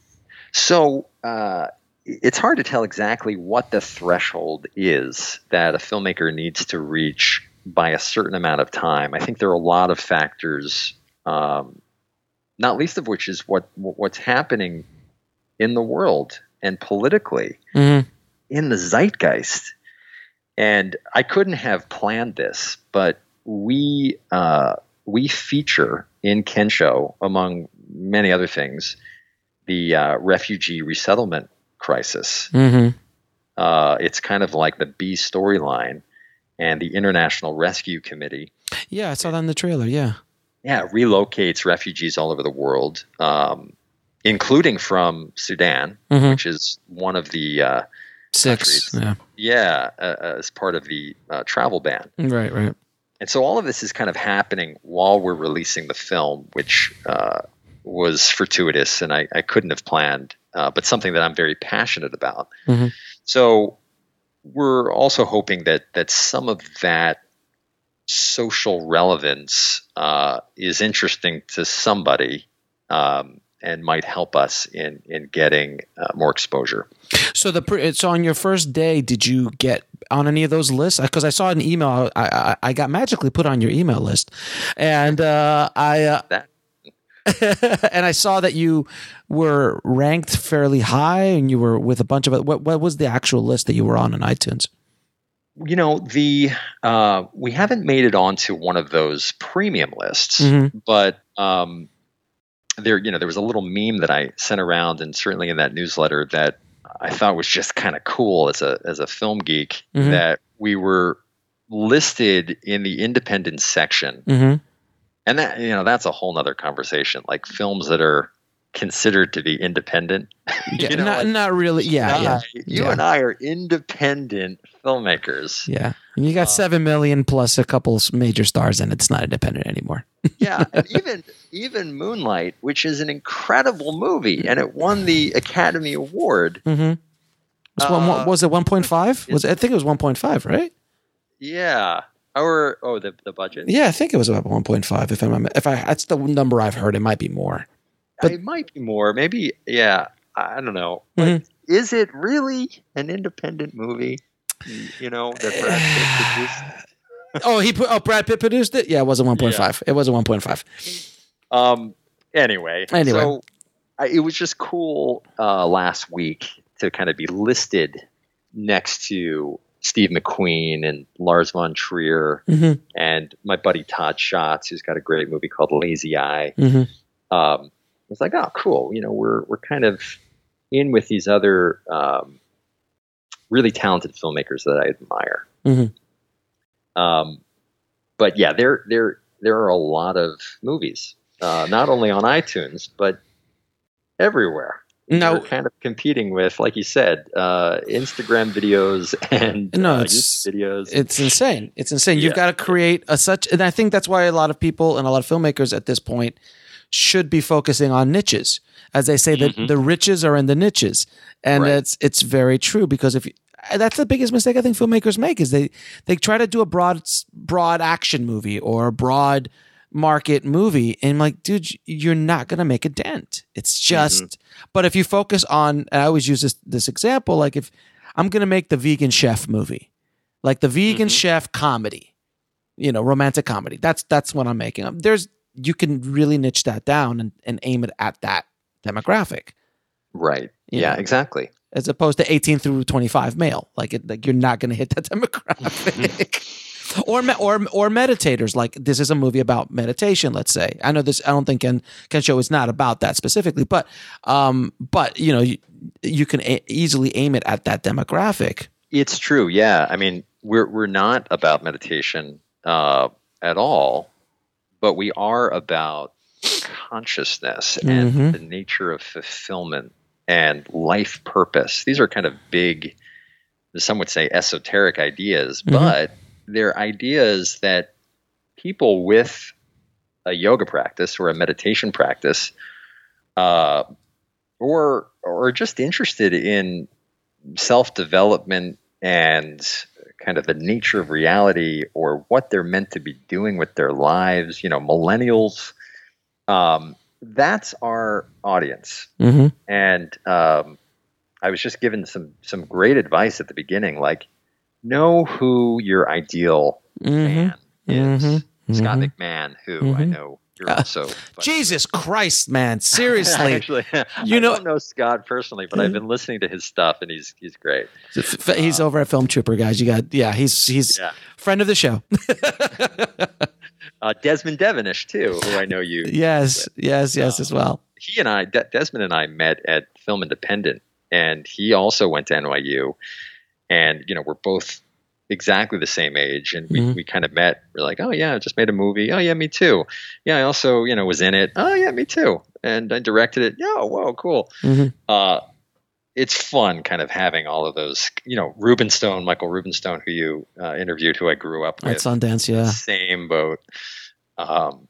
Speaker 5: So uh, it's hard to tell exactly what the threshold is that a filmmaker needs to reach by a certain amount of time. I think there are a lot of factors, um, not least of which is what what's happening in the world and politically
Speaker 3: Mm-hmm.
Speaker 5: in the zeitgeist. And I couldn't have planned this, but we uh, we feature in Kensho, among many other things, the uh, refugee resettlement crisis.
Speaker 3: Mm-hmm.
Speaker 5: Uh, it's kind of like the B storyline, and the International Rescue Committee,
Speaker 3: Yeah, I saw that in the trailer. Yeah.
Speaker 5: yeah, relocates refugees all over the world, um, including from Sudan,
Speaker 3: Mhm.
Speaker 5: which is one of the uh,
Speaker 3: Six.
Speaker 5: Countries. yeah uh, as part of the uh, travel ban.
Speaker 3: Right. Right.
Speaker 5: And so all of this is kind of happening while we're releasing the film, which uh, was fortuitous and I, I couldn't have planned, uh, but something that I'm very passionate about.
Speaker 3: Mhm.
Speaker 5: So we're also hoping that that some of that social relevance uh, is interesting to somebody um, and might help us in in getting uh, more exposure.
Speaker 3: So the so on your first day, did you get on any of those lists? Because I saw an email. I, I I got magically put on your email list, and uh, I uh,
Speaker 5: That
Speaker 3: and I saw that you were ranked fairly high, and you were with a bunch of what what was the actual list that you were on in iTunes?
Speaker 5: you know the uh, we haven't made it onto one of those premium lists
Speaker 3: Mhm.
Speaker 5: but um, there you know there was a little meme that i sent around and certainly in that newsletter that i thought was just kind of cool as a as a film geek
Speaker 3: Mhm.
Speaker 5: that we were listed in the independent section
Speaker 3: Mm-hmm.
Speaker 5: And that you know that's a whole nother conversation like films that are considered to be independent
Speaker 3: Yeah,
Speaker 5: You know,
Speaker 3: not
Speaker 5: like,
Speaker 3: not really. Yeah,
Speaker 5: I-
Speaker 3: yeah,
Speaker 5: you
Speaker 3: yeah.
Speaker 5: and i are independent filmmakers
Speaker 3: yeah. And you got seven million plus a couple major stars, and it's not independent anymore.
Speaker 5: yeah, and even even Moonlight, which is an incredible movie, and it won the Academy Award.
Speaker 3: Mm-hmm. Was, one,
Speaker 5: Uh,
Speaker 3: was it one point five? Was it, I think it was one point five, right?
Speaker 5: Yeah, or oh, the the budget.
Speaker 3: Yeah, I think it was about one point five. If I'm if I that's the number I've heard. It might be more. but-
Speaker 5: it might be more. Maybe yeah. I don't know. But
Speaker 3: Mhm.
Speaker 5: is it really an independent movie? You know that Brad Pitt produced?
Speaker 3: oh, he put. Oh, Brad Pitt produced it. Yeah, it wasn't one point five. It wasn't one point five.
Speaker 5: Um. Anyway.
Speaker 3: Anyway.
Speaker 5: So I, it was just cool uh, last week to kind of be listed next to Steve McQueen and Lars von Trier
Speaker 3: Mhm.
Speaker 5: and my buddy Todd Schatz, who's got a great movie called Lazy Eye.
Speaker 3: Mhm.
Speaker 5: Um, I was like, oh, cool. You know, we're we're kind of in with these other um, really talented filmmakers that I admire.
Speaker 3: Mhm.
Speaker 5: Um, but yeah, there there there are a lot of movies, uh, not only on iTunes but everywhere.
Speaker 3: No.
Speaker 5: Kind of competing with, like you said, uh, Instagram videos and
Speaker 3: No,
Speaker 5: uh,
Speaker 3: it's-
Speaker 5: videos.
Speaker 3: It's insane. It's insane. You've got to create a such, and I think that's why a lot of people and a lot of filmmakers at this point should be focusing on niches, as they say that the riches are in the niches, and
Speaker 5: Right.
Speaker 3: it's it's very true because if you, that's the biggest mistake I think filmmakers make is they they try to do a broad broad action movie or a broad market movie and I'm like dude you're not going to make a dent it's just but if you focus on and I always use this this example like if I'm going to make the vegan chef movie like the vegan chef comedy you know romantic comedy that's that's what i'm making Um, there's you can really niche that down and, and aim it at that demographic
Speaker 5: right.
Speaker 3: You
Speaker 5: Yeah,
Speaker 3: know.
Speaker 5: exactly.
Speaker 3: as opposed to 18 through 25 male like it, like you're not going to hit that demographic or me- or or meditators like this is a movie about meditation let's say i know this i don't think ken Kensho is not about that specifically but um but you know you, you can a- easily aim it at that demographic
Speaker 5: It's true. Yeah. I mean, we're we're not about meditation uh, at all, but we are about consciousness and
Speaker 3: Mhm.
Speaker 5: the nature of fulfillment and life purpose. These are kind of big, some would say esoteric ideas,
Speaker 3: Mhm.
Speaker 5: but they're ideas that people with a yoga practice or a meditation practice, uh, or or just interested in self development and kind of the nature of reality or what they're meant to be doing with their lives, you know, millennials, um, that's our audience.
Speaker 3: Mm-hmm.
Speaker 5: And um, I was just given some some great advice at the beginning, like know who your ideal fan is.
Speaker 3: Mhm.
Speaker 5: Scott
Speaker 3: Mhm.
Speaker 5: McMahon, who I know you're
Speaker 3: Uh,
Speaker 5: also.
Speaker 3: Jesus Christ, man! Seriously,
Speaker 5: Actually,
Speaker 3: You
Speaker 5: I
Speaker 3: know-
Speaker 5: don't know Scott personally, but I've been listening to his stuff, and he's he's great.
Speaker 3: He's over at Film Trooper, guys. You got yeah. He's he's
Speaker 5: Yeah.
Speaker 3: friend of the show.
Speaker 5: Uh, Desmond Devonish too, who I know you.
Speaker 3: yes, yes, yes, as well.
Speaker 5: He and I, De- Desmond and I, met at Film Independent, and he also went to NYU, and you know we're both exactly the same age, and we,
Speaker 3: Mhm.
Speaker 5: we kind of met. We're like, oh yeah, I just made a movie. Oh yeah, me too. Yeah, I also you know was in it. Oh yeah, me too. And I directed it. Yeah, whoa, cool.
Speaker 3: Mhm.
Speaker 5: Uh, it's fun kind of having all of those, you know, Rubenstone, Michael Rubenstone, who you uh, interviewed, who I grew up
Speaker 3: At
Speaker 5: with.
Speaker 3: Sundance, yeah.
Speaker 5: Same boat. Um,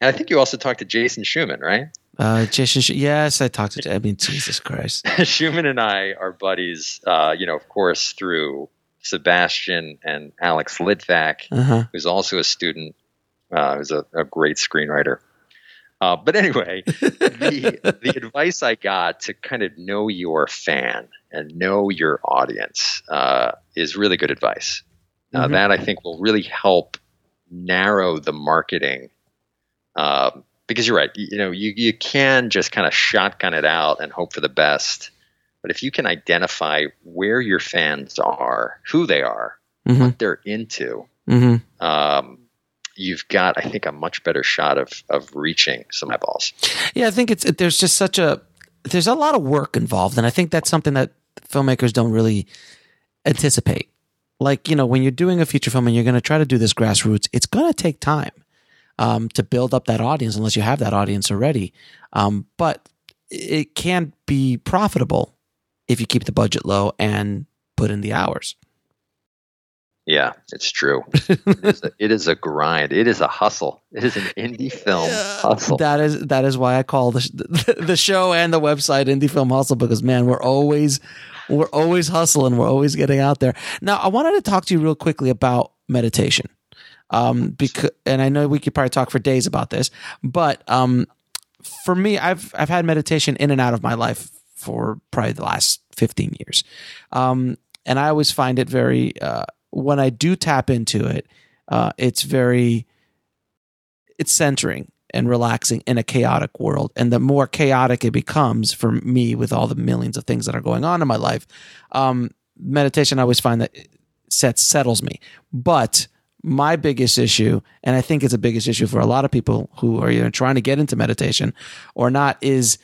Speaker 5: and I think you also talked to Jason Schumann, right?
Speaker 3: Uh, Jason, yes, I talked to. I mean, Jesus Christ.
Speaker 5: Schumann and I are buddies, uh, you know, of course, through Sebastian and Alex Litvak,
Speaker 3: Uh huh.
Speaker 5: who's also a student, uh, who's a, a great screenwriter. Uh, but anyway, the, the advice I got to kind of know your fan and know your audience uh, is really good advice. Uh,
Speaker 3: Mhm.
Speaker 5: That I think will really help narrow the marketing. Um, because you're right, you, know, you, you can just kind of shotgun it out and hope for the best. But if you can identify where your fans are, who they are,
Speaker 3: Mhm.
Speaker 5: what they're into,
Speaker 3: hmm
Speaker 5: um, you've got, I think, a much better shot of of reaching some eyeballs.
Speaker 3: Yeah, I think it's there's just such a there's a lot of work involved, and I think that's something that filmmakers don't really anticipate. Like you know, when you're doing a feature film and you're going to try to do this grassroots, it's going to take time um, to build up that audience, unless you have that audience already. Um, but it can be profitable if you keep the budget low and put in the hours.
Speaker 5: Yeah, it's true. it, is a, it is a grind. It is a hustle. It is an indie film hustle.
Speaker 3: That is that is why I call the the, the show and the website Indie Film Hustle because man, we're always we're always hustling. We're always getting out there. Now, I wanted to talk to you real quickly about meditation, um, because and I know we could probably talk for days about this, but um, for me, I've I've had meditation in and out of my life for probably the last fifteen years, um, and I always find it very uh, when I do tap into it, uh, it's very it's centering and relaxing in a chaotic world. And the more chaotic it becomes for me with all the millions of things that are going on in my life, um, meditation, I always find that sets settles me. But my biggest issue, and I think it's a biggest issue for a lot of people who are either trying to get into meditation or not, is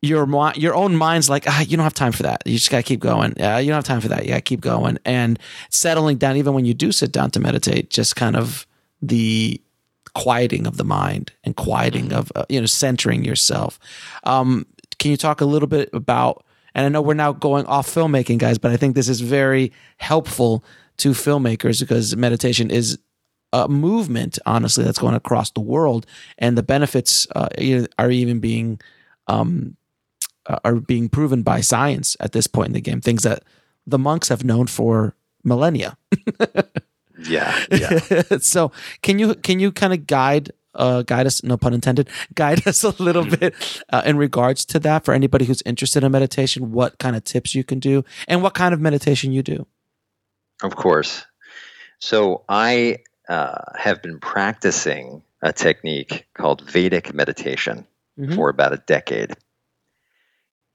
Speaker 3: your your own mind's like ah, you don't have time for that. You just gotta keep going. Uh, you don't have time for that. Gotta keep going and settling down. Even when you do sit down to meditate, just kind of the quieting of the mind and quieting of uh, you know centering yourself. Um, can you talk a little bit about? And I know we're now going off filmmaking, guys, but I think this is very helpful to filmmakers because meditation is a movement, honestly, that's going across the world, and the benefits uh, are even being um, uh, are being proven by science at this point in the game. Things that the monks have known for millennia.
Speaker 5: yeah, yeah.
Speaker 3: so can you can you kind of guide uh, guide us? No pun intended. Guide us a little bit uh, in regards to that for anybody who's interested in meditation. What kind of tips you can do, and what kind of meditation you do.
Speaker 5: Of course. So I uh, have been practicing a technique called Vedic meditation
Speaker 3: Mhm.
Speaker 5: for about a decade.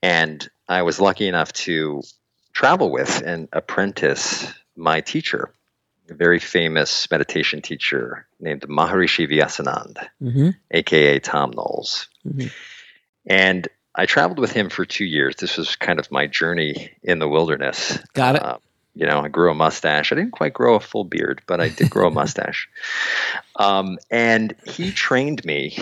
Speaker 5: And I was lucky enough to travel with and apprentice my teacher, a very famous meditation teacher named Maharishi Vyasanand,
Speaker 3: Mm-hmm.
Speaker 5: aka Thom Knoles.
Speaker 3: Mhm.
Speaker 5: And I traveled with him for two years. This was kind of my journey in the wilderness.
Speaker 3: Got it.
Speaker 5: Um, you know, I grew a mustache. I didn't quite grow a full beard, but I did grow a mustache. Um, and he trained me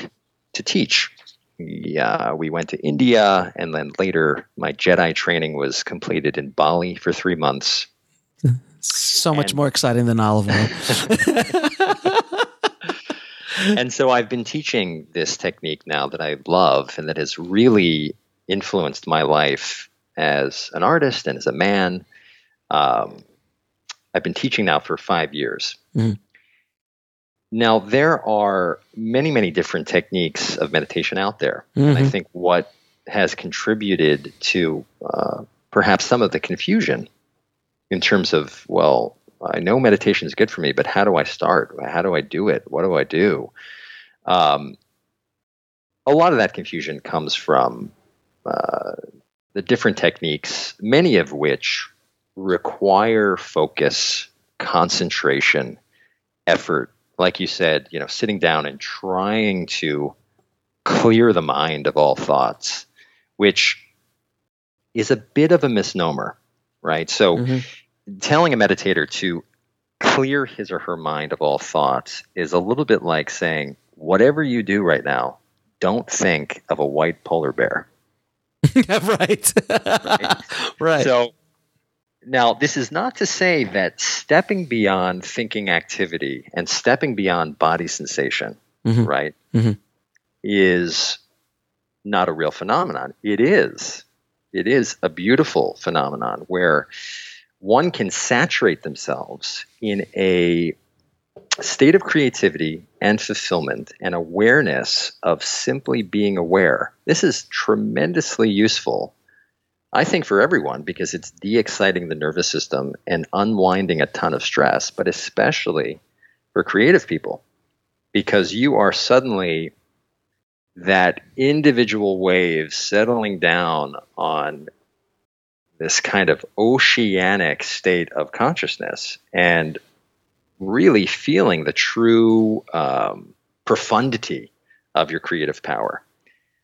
Speaker 5: to teach. Yeah, we went to India, and then later my Jedi training was completed in Bali for three months.
Speaker 3: So much
Speaker 5: And-
Speaker 3: more exciting than olive oil.
Speaker 5: and so I've been teaching this technique now that I love and that has really influenced my life as an artist and as a man. Um, I've been teaching now for five years.
Speaker 3: Mhm.
Speaker 5: Now, there are many, many different techniques of meditation out there. And I
Speaker 3: Mhm.
Speaker 5: think what has contributed to uh, perhaps some of the confusion in terms of, well, I know meditation is good for me, but how do I start? How do I do it? What do I do? Um, a lot of that confusion comes from uh, the different techniques, many of which require focus, concentration, effort. Like you said, you know, sitting down and trying to clear the mind of all thoughts, which is a bit of a misnomer, right? So,
Speaker 3: Mhm.
Speaker 5: telling a meditator to clear his or her mind of all thoughts is a little bit like saying, whatever you do right now, don't think of a white polar bear.
Speaker 3: right. right.
Speaker 5: So now this is not to say that stepping beyond thinking activity and stepping beyond body sensation,
Speaker 3: Mhm.
Speaker 5: right,
Speaker 3: Mhm.
Speaker 5: is not a real phenomenon. It is. It is a beautiful phenomenon where one can saturate themselves in a state of creativity and fulfillment and awareness of simply being aware. This is tremendously useful I think for everyone because it's de exciting the nervous system and unwinding a ton of stress, but especially for creative people because you are suddenly that individual wave settling down on this kind of oceanic state of consciousness and really feeling the true um, profundity of your creative power.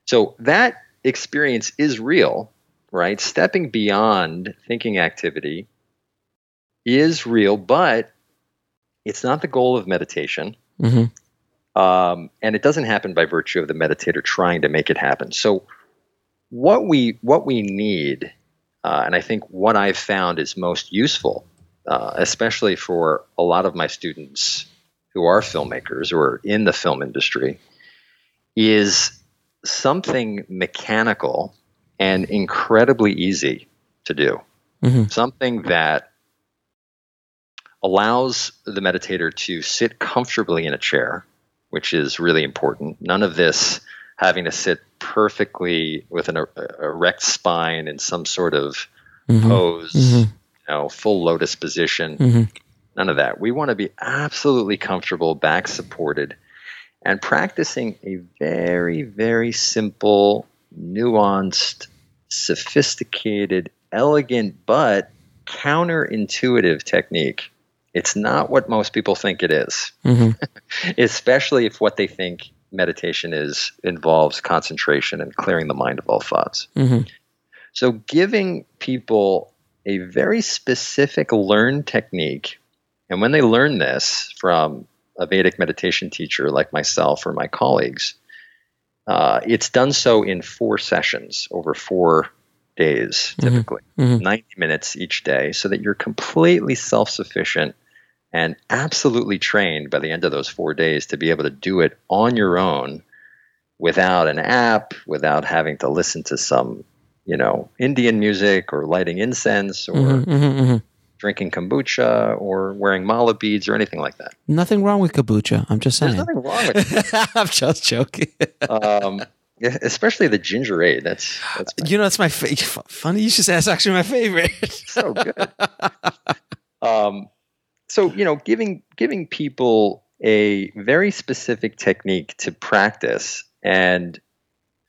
Speaker 5: So that experience is real right? Stepping beyond thinking activity is real, but it's not the goal of meditation.
Speaker 3: Mhm.
Speaker 5: Um, and it doesn't happen by virtue of the meditator trying to make it happen. So, what we what we need, uh, and I think what I've found is most useful, uh, especially for a lot of my students who are filmmakers or in the film industry, is something mechanical and incredibly easy to do.
Speaker 3: Mhm.
Speaker 5: Something that allows the meditator to sit comfortably in a chair, which is really important. None of this having to sit perfectly with an er- erect spine in some sort of
Speaker 3: Mhm.
Speaker 5: pose,
Speaker 3: Mhm.
Speaker 5: you know, full lotus position.
Speaker 3: Mhm.
Speaker 5: None of that. We want to be absolutely comfortable, back supported, and practicing a very, very simple, nuanced, sophisticated, elegant, but counterintuitive technique. It's not what most people think it is,
Speaker 3: Mhm.
Speaker 5: especially if what they think meditation is involves concentration and clearing the mind of all thoughts.
Speaker 3: Mhm.
Speaker 5: So, giving people a very specific learned technique, and when they learn this from a Vedic meditation teacher like myself or my colleagues, uh, it's done so in four sessions over four days,
Speaker 3: Mhm.
Speaker 5: typically,
Speaker 3: Mhm.
Speaker 5: 90 minutes each day, so that you're completely self sufficient and absolutely trained by the end of those four days to be able to do it on your own without an app, without having to listen to some, you know, Indian music or lighting incense or
Speaker 3: Mhm. Mhm. Mhm.
Speaker 5: Drinking kombucha or wearing mala beads or anything like that.
Speaker 3: Nothing wrong with kombucha. I'm just saying.
Speaker 5: There's nothing wrong with it.
Speaker 3: I'm just joking.
Speaker 5: Um, yeah, especially the ginger ale. That's that's
Speaker 3: you know, it's my fa- funny. You should say that's actually my favorite.
Speaker 5: so good. um, so you know, giving giving people a very specific technique to practice, and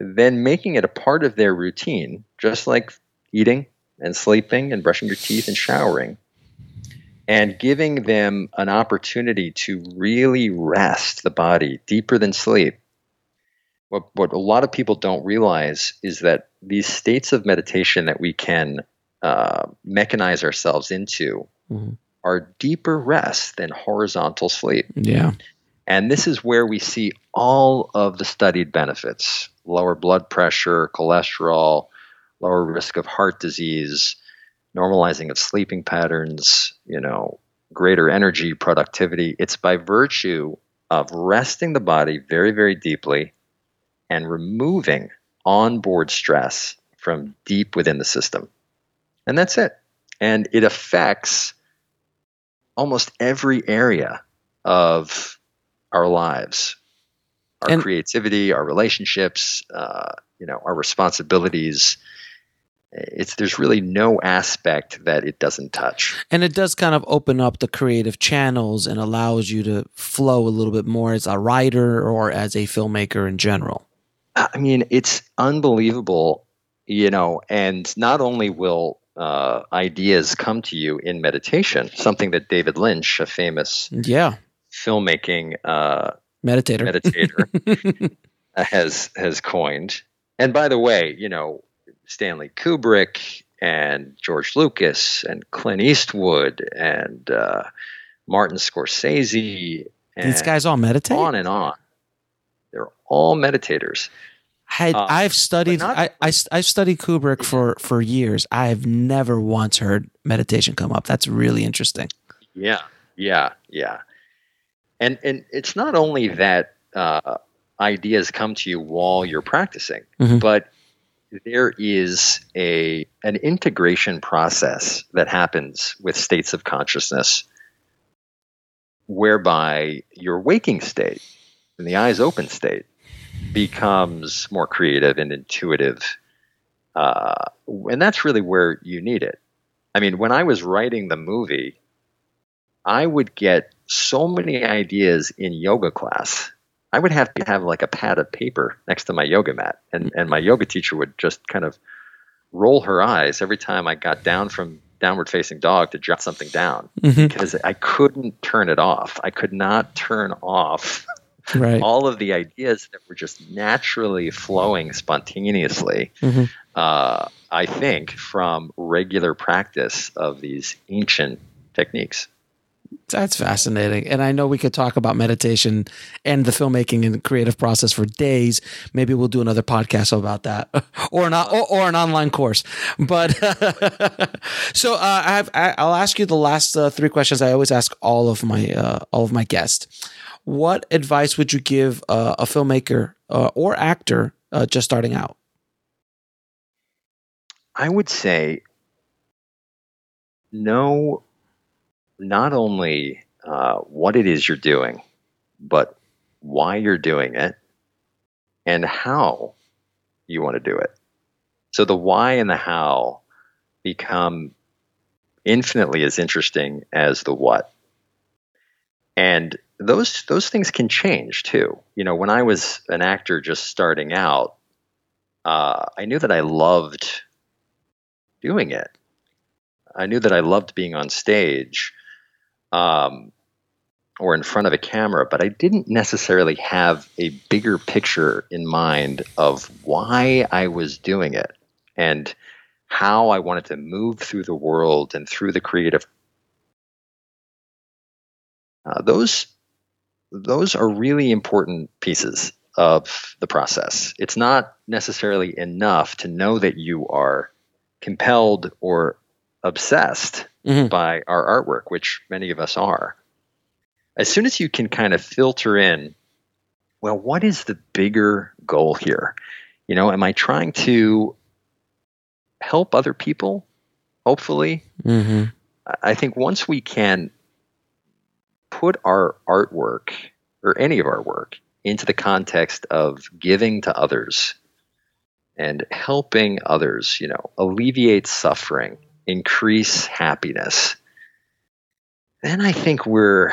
Speaker 5: then making it a part of their routine, just like eating and sleeping and brushing your teeth and showering, and giving them an opportunity to really rest the body deeper than sleep. What, what a lot of people don't realize is that these states of meditation that we can uh, mechanize ourselves into
Speaker 3: Mhm.
Speaker 5: are deeper rest than horizontal sleep.
Speaker 3: yeah.
Speaker 5: And this is where we see all of the studied benefits lower blood pressure, cholesterol, lower risk of heart disease, normalizing of sleeping patterns, you know, greater energy, productivity. It's by virtue of resting the body very, very deeply and removing onboard stress from deep within the system. And that's it. And it affects almost every area of our lives our
Speaker 3: And-
Speaker 5: creativity, our relationships, uh, you know, our responsibilities. It's there's really no aspect that it doesn't touch.
Speaker 3: And it does kind of open up the creative channels and allows you to flow a little bit more as a writer or as a filmmaker in general.
Speaker 5: I mean, it's unbelievable, you know, and not only will uh, ideas come to you in meditation, something that David Lynch, a famous
Speaker 3: Yeah.
Speaker 5: filmmaking uh,
Speaker 3: Meditator.
Speaker 5: meditator, has has coined. And by the way, you know, Stanley Kubrick and George Lucas and Clint Eastwood and uh, Martin Scorsese. And
Speaker 3: These guys all meditate?
Speaker 5: on and on. They're all meditators.
Speaker 3: I,
Speaker 5: Uh,
Speaker 3: I've studied.
Speaker 5: not-
Speaker 3: I, I I've studied Kubrick for for years. I have never once heard meditation come up. That's really interesting.
Speaker 5: Yeah, yeah, yeah. And and it's not only that uh, ideas come to you while you're practicing,
Speaker 3: Mhm.
Speaker 5: but there is a an integration process that happens with states of consciousness, whereby your waking state, and the eyes open state, becomes more creative and intuitive, uh, and that's really where you need it. I mean, when I was writing the movie, I would get so many ideas in yoga class. I would have to have like a pad of paper next to my yoga mat, and, and my yoga teacher would just kind of roll her eyes every time I got down from downward facing dog to jot something down
Speaker 3: Mhm.
Speaker 5: because I couldn't turn it off. I could not turn off
Speaker 3: Right.
Speaker 5: all of the ideas that were just naturally flowing spontaneously.
Speaker 3: Mhm.
Speaker 5: Uh, I think from regular practice of these ancient techniques.
Speaker 3: That's fascinating. And I know we could talk about meditation and the filmmaking and the creative process for days. Maybe we'll do another podcast about that or an, or, or an online course. But so uh, I have, I, I'll ask you the last uh, three questions I always ask all of my, uh, all of my guests. What advice would you give uh, a filmmaker uh, or actor uh, just starting out?
Speaker 5: I would say know not only uh, what it is you're doing, but why you're doing it and how you want to do it. So the why and the how become infinitely as interesting as the what. And those those things can change too. You know, when I was an actor just starting out, uh, I knew that I loved doing it. I knew that I loved being on stage um, or in front of a camera, but I didn't necessarily have a bigger picture in mind of why I was doing it and how I wanted to move through the world and through the creative. Uh, those those are really important pieces of the process. It's not necessarily enough to know that you are compelled or obsessed
Speaker 3: Mhm.
Speaker 5: by our artwork, which many of us are. As soon as you can kind of filter in, well, what is the bigger goal here? You know, am I trying to help other people? Hopefully,
Speaker 3: Mm-hmm.
Speaker 5: I think once we can put our artwork or any of our work into the context of giving to others and helping others, you know, alleviate suffering, increase happiness, then I think we're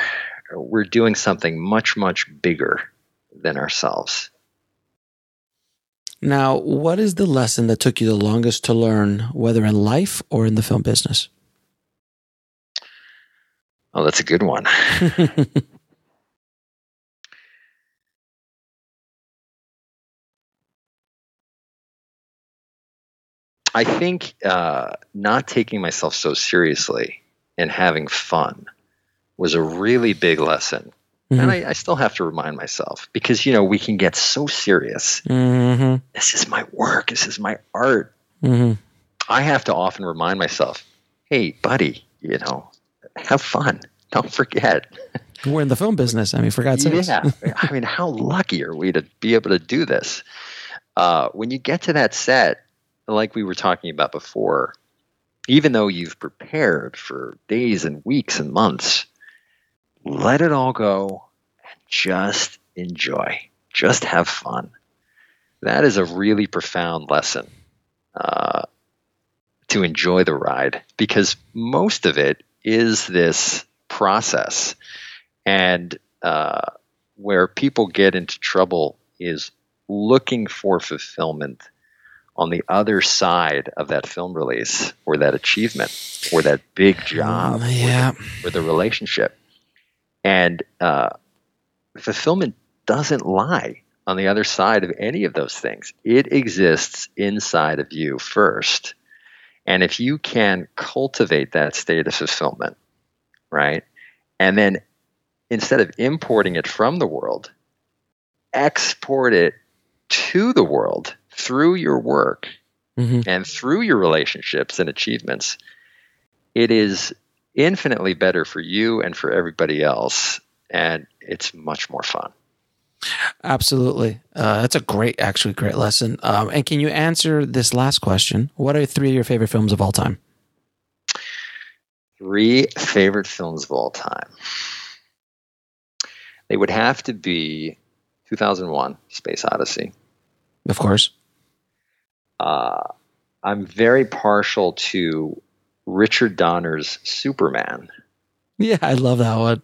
Speaker 5: we're doing something much much bigger than ourselves.
Speaker 3: Now, what is the lesson that took you the longest to learn, whether in life or in the film business?
Speaker 5: Oh, that's a good one. I think uh, not taking myself so seriously and having fun was a really big lesson.
Speaker 3: Mhm.
Speaker 5: And I, I still have to remind myself because, you know, we can get so serious.
Speaker 3: mm-hmm.
Speaker 5: This is my work, this is my art.
Speaker 3: Mm-hmm.
Speaker 5: I have to often remind myself, hey, buddy, you know, have fun. Don't forget.
Speaker 3: We're in the film business. I mean, for God's sake.
Speaker 5: Yeah. I mean, how lucky are we to be able to do this? Uh, when you get to that set, like we were talking about before, even though you've prepared for days and weeks and months, let it all go and just enjoy. Just have fun. That is a really profound lesson uh, to enjoy the ride because most of it is this process. And uh, where people get into trouble is looking for fulfillment on the other side of that film release or that achievement or that big job
Speaker 3: Mm, yeah.
Speaker 5: or, the, or the relationship. And uh, fulfillment doesn't lie on the other side of any of those things. It exists inside of you first. And if you can cultivate that state of fulfillment, right? And then instead of importing it from the world, export it to the world through your work
Speaker 3: Mhm.
Speaker 5: and through your relationships and achievements, it is infinitely better for you and for everybody else. And it's much more fun.
Speaker 3: Absolutely. Uh, that's a great, actually, great lesson. Um, and can you answer this last question? What are three of your favorite films of all time?
Speaker 5: Three favorite films of all time. They would have to be 2001 Space Odyssey.
Speaker 3: Of course.
Speaker 5: Uh, I'm very partial to Richard Donner's Superman
Speaker 3: Yeah, I love that one.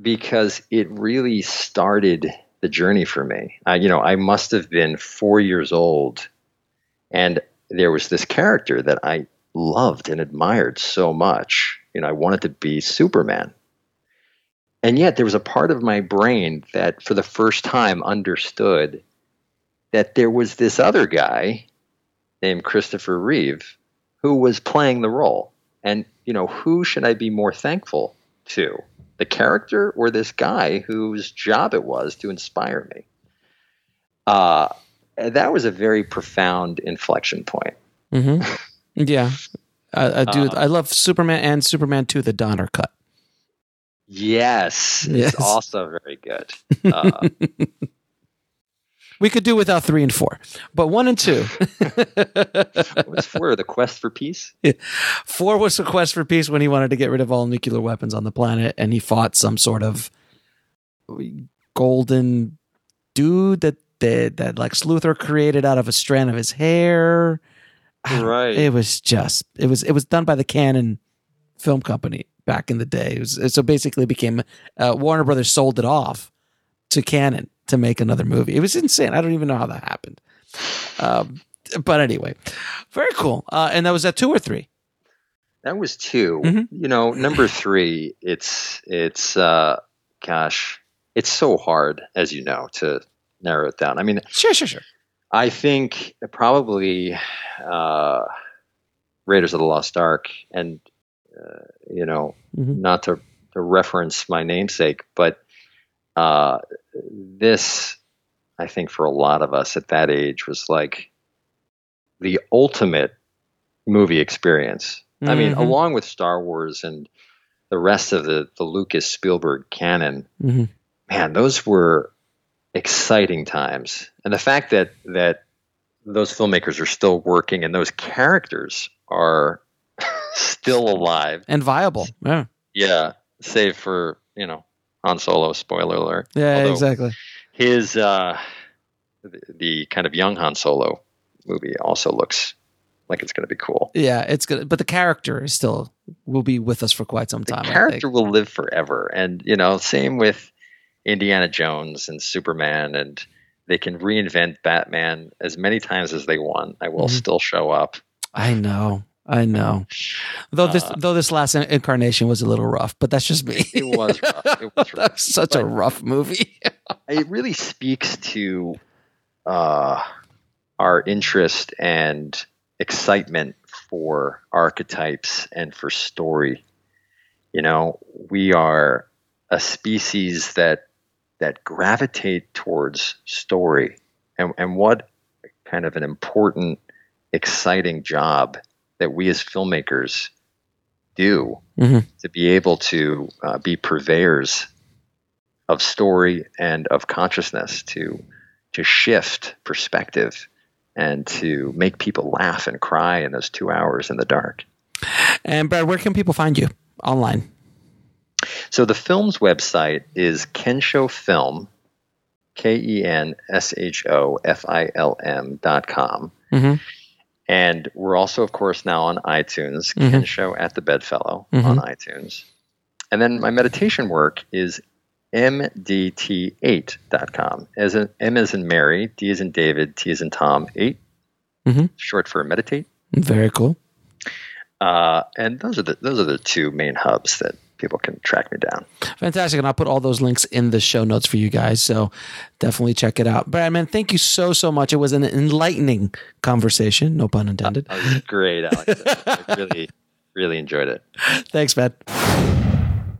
Speaker 5: because it really started the journey for me. Uh, you know, I must have been four years old, and there was this character that I loved and admired so much. You know, I wanted to be Superman. And yet, there was a part of my brain that, for the first time, understood that there was this other guy named Christopher Reeve who was playing the role. And, you know, who should I be more thankful to? The character or this guy whose job it was to inspire me? Uh, that was a very profound inflection point.
Speaker 3: hmm Yeah. I, I do.
Speaker 5: Uh,
Speaker 3: I love Superman and Superman 2, the Donner cut.
Speaker 5: Yes,
Speaker 3: Yes.
Speaker 5: it's also very good. Uh,
Speaker 3: We could do without three and four, but one and two.
Speaker 5: what was four the quest for peace?
Speaker 3: Four was the quest for peace when he wanted to get rid of all nuclear weapons on the planet, and he fought some sort of golden dude that that, that Lex Luthor created out of a strand of his hair.
Speaker 5: Right.
Speaker 3: It was just it was it was done by the Canon Film Company back in the day. It was so basically it became uh, Warner Brothers sold it off to Canon to make another movie. It was insane. I don't even know how that happened. Um, but anyway, very cool. Uh, and that was at two or three.
Speaker 5: That was 2
Speaker 3: Mhm.
Speaker 5: You know, number three. It's it's uh, gosh, it's so hard as you know to narrow it down. I mean,
Speaker 3: Sure, sure, sure.
Speaker 5: I think probably uh, Raiders of the Lost Ark, and uh, you know,
Speaker 3: Mhm.
Speaker 5: not to, to reference my namesake, but uh, this, I think, for a lot of us at that age, was like the ultimate movie experience. I mean,
Speaker 3: Mhm.
Speaker 5: along with Star Wars and the rest of the the Lucas Spielberg canon,
Speaker 3: Mhm.
Speaker 5: man, those were exciting times. And the fact that that those filmmakers are still working and those characters are still alive.
Speaker 3: And viable. Yeah.
Speaker 5: Yeah, save for, you know, Han Solo, spoiler alert.
Speaker 3: Yeah,
Speaker 5: Although
Speaker 3: exactly.
Speaker 5: His uh the, the kind of young Han Solo movie also looks like it's going to be cool.
Speaker 3: Yeah, it's good. But the character is still will be with us for quite some
Speaker 5: the
Speaker 3: time. I
Speaker 5: character will live forever and you know same with indiana jones and superman and they can reinvent batman as many times as they want i will
Speaker 3: Mhm.
Speaker 5: still show up
Speaker 3: I know. I know. Though this
Speaker 5: Uh,
Speaker 3: though this last incarnation was a little rough, but that's just me.
Speaker 5: It was rough. It was rough.
Speaker 3: Such a rough movie.
Speaker 5: it really speaks to uh, our interest and excitement for archetypes and for story. You know, we are a species that that gravitate towards story, and and what kind of an important, exciting job that we as filmmakers do
Speaker 3: Mhm.
Speaker 5: to be able to uh, be purveyors of story and of consciousness to to shift perspective and to make people laugh and cry in those two hours in the dark.
Speaker 3: And Brad, where can people find you online?
Speaker 5: So the film's website is Kensho Film, K E N S H O F I L M dot com.
Speaker 3: Mm-hmm.
Speaker 5: And we're also, of course, now on iTunes,
Speaker 3: Mhm.
Speaker 5: Kensho at the Bedfellow
Speaker 3: Mhm.
Speaker 5: on iTunes. And then my meditation work is mdt8.com. As in, M is in Mary, D is in David, T is in Tom, 8,
Speaker 3: Mhm.
Speaker 5: short for meditate.
Speaker 3: Very cool.
Speaker 5: Uh, and those are the those are the two main hubs that people can track me down.
Speaker 3: Fantastic. And I'll put all those links in the show notes for you guys. So definitely check it out. Brad, man, thank you so, so much. It was an enlightening conversation. No pun intended.
Speaker 5: That great, Alex. I really, really enjoyed it.
Speaker 3: Thanks, man.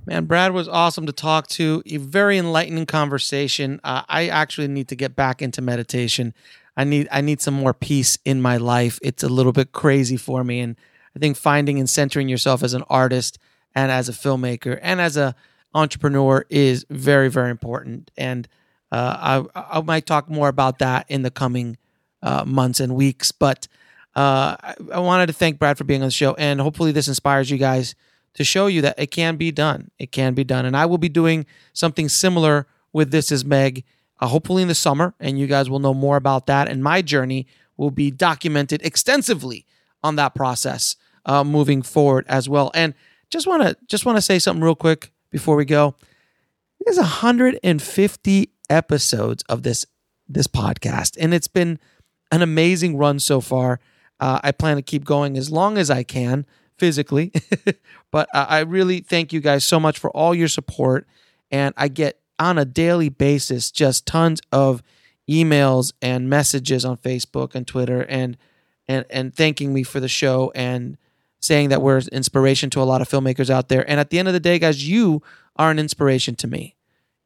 Speaker 3: Man, Brad was awesome to talk to. A very enlightening conversation. Uh, I actually need to get back into meditation. I need I need some more peace in my life. It's a little bit crazy for me, and I think finding and centering yourself as an artist and as a filmmaker and as a entrepreneur is very very important. And uh, I I might talk more about that in the coming uh, months and weeks. But uh, I, I wanted to thank Brad for being on the show, and hopefully this inspires you guys to show you that it can be done. It can be done, and I will be doing something similar with This Is Meg, uh, hopefully in the summer, and you guys will know more about that. And my journey will be documented extensively on that process uh, moving forward as well. And just want to just want to say something real quick before we go. There's 150 episodes of this this podcast, and it's been an amazing run so far. Uh, I plan to keep going as long as I can physically, but uh, I really thank you guys so much for all your support. And I get on a daily basis just tons of emails and messages on Facebook and Twitter, and and and thanking me for the show and saying that we're inspiration to a lot of filmmakers out there. And at the end of the day, guys, you are an inspiration to me,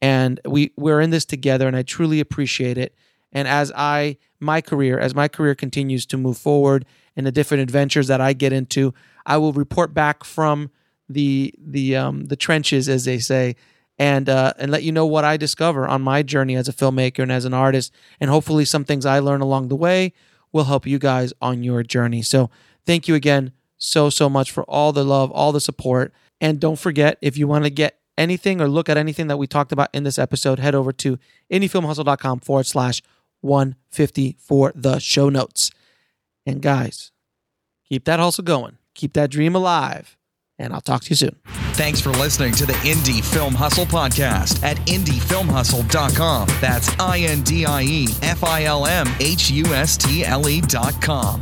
Speaker 3: and we we're in this together, and I truly appreciate it. And as I my career, as my career continues to move forward and the different adventures that I get into, I will report back from the the um, the trenches, as they say, and uh, and let you know what I discover on my journey as a filmmaker and as an artist, and hopefully some things I learn along the way will help you guys on your journey. So thank you again so so much for all the love, all the support, and don't forget if you want to get anything or look at anything that we talked about in this episode, head over to indiefilmhustle.com forward slash 150 for the show notes. And guys, keep that hustle going, keep that dream alive, and I'll talk to you soon.
Speaker 4: Thanks for listening to the Indie Film Hustle podcast at indiefilmhustle.com. That's I N D I E F I L M H U S T L E.com.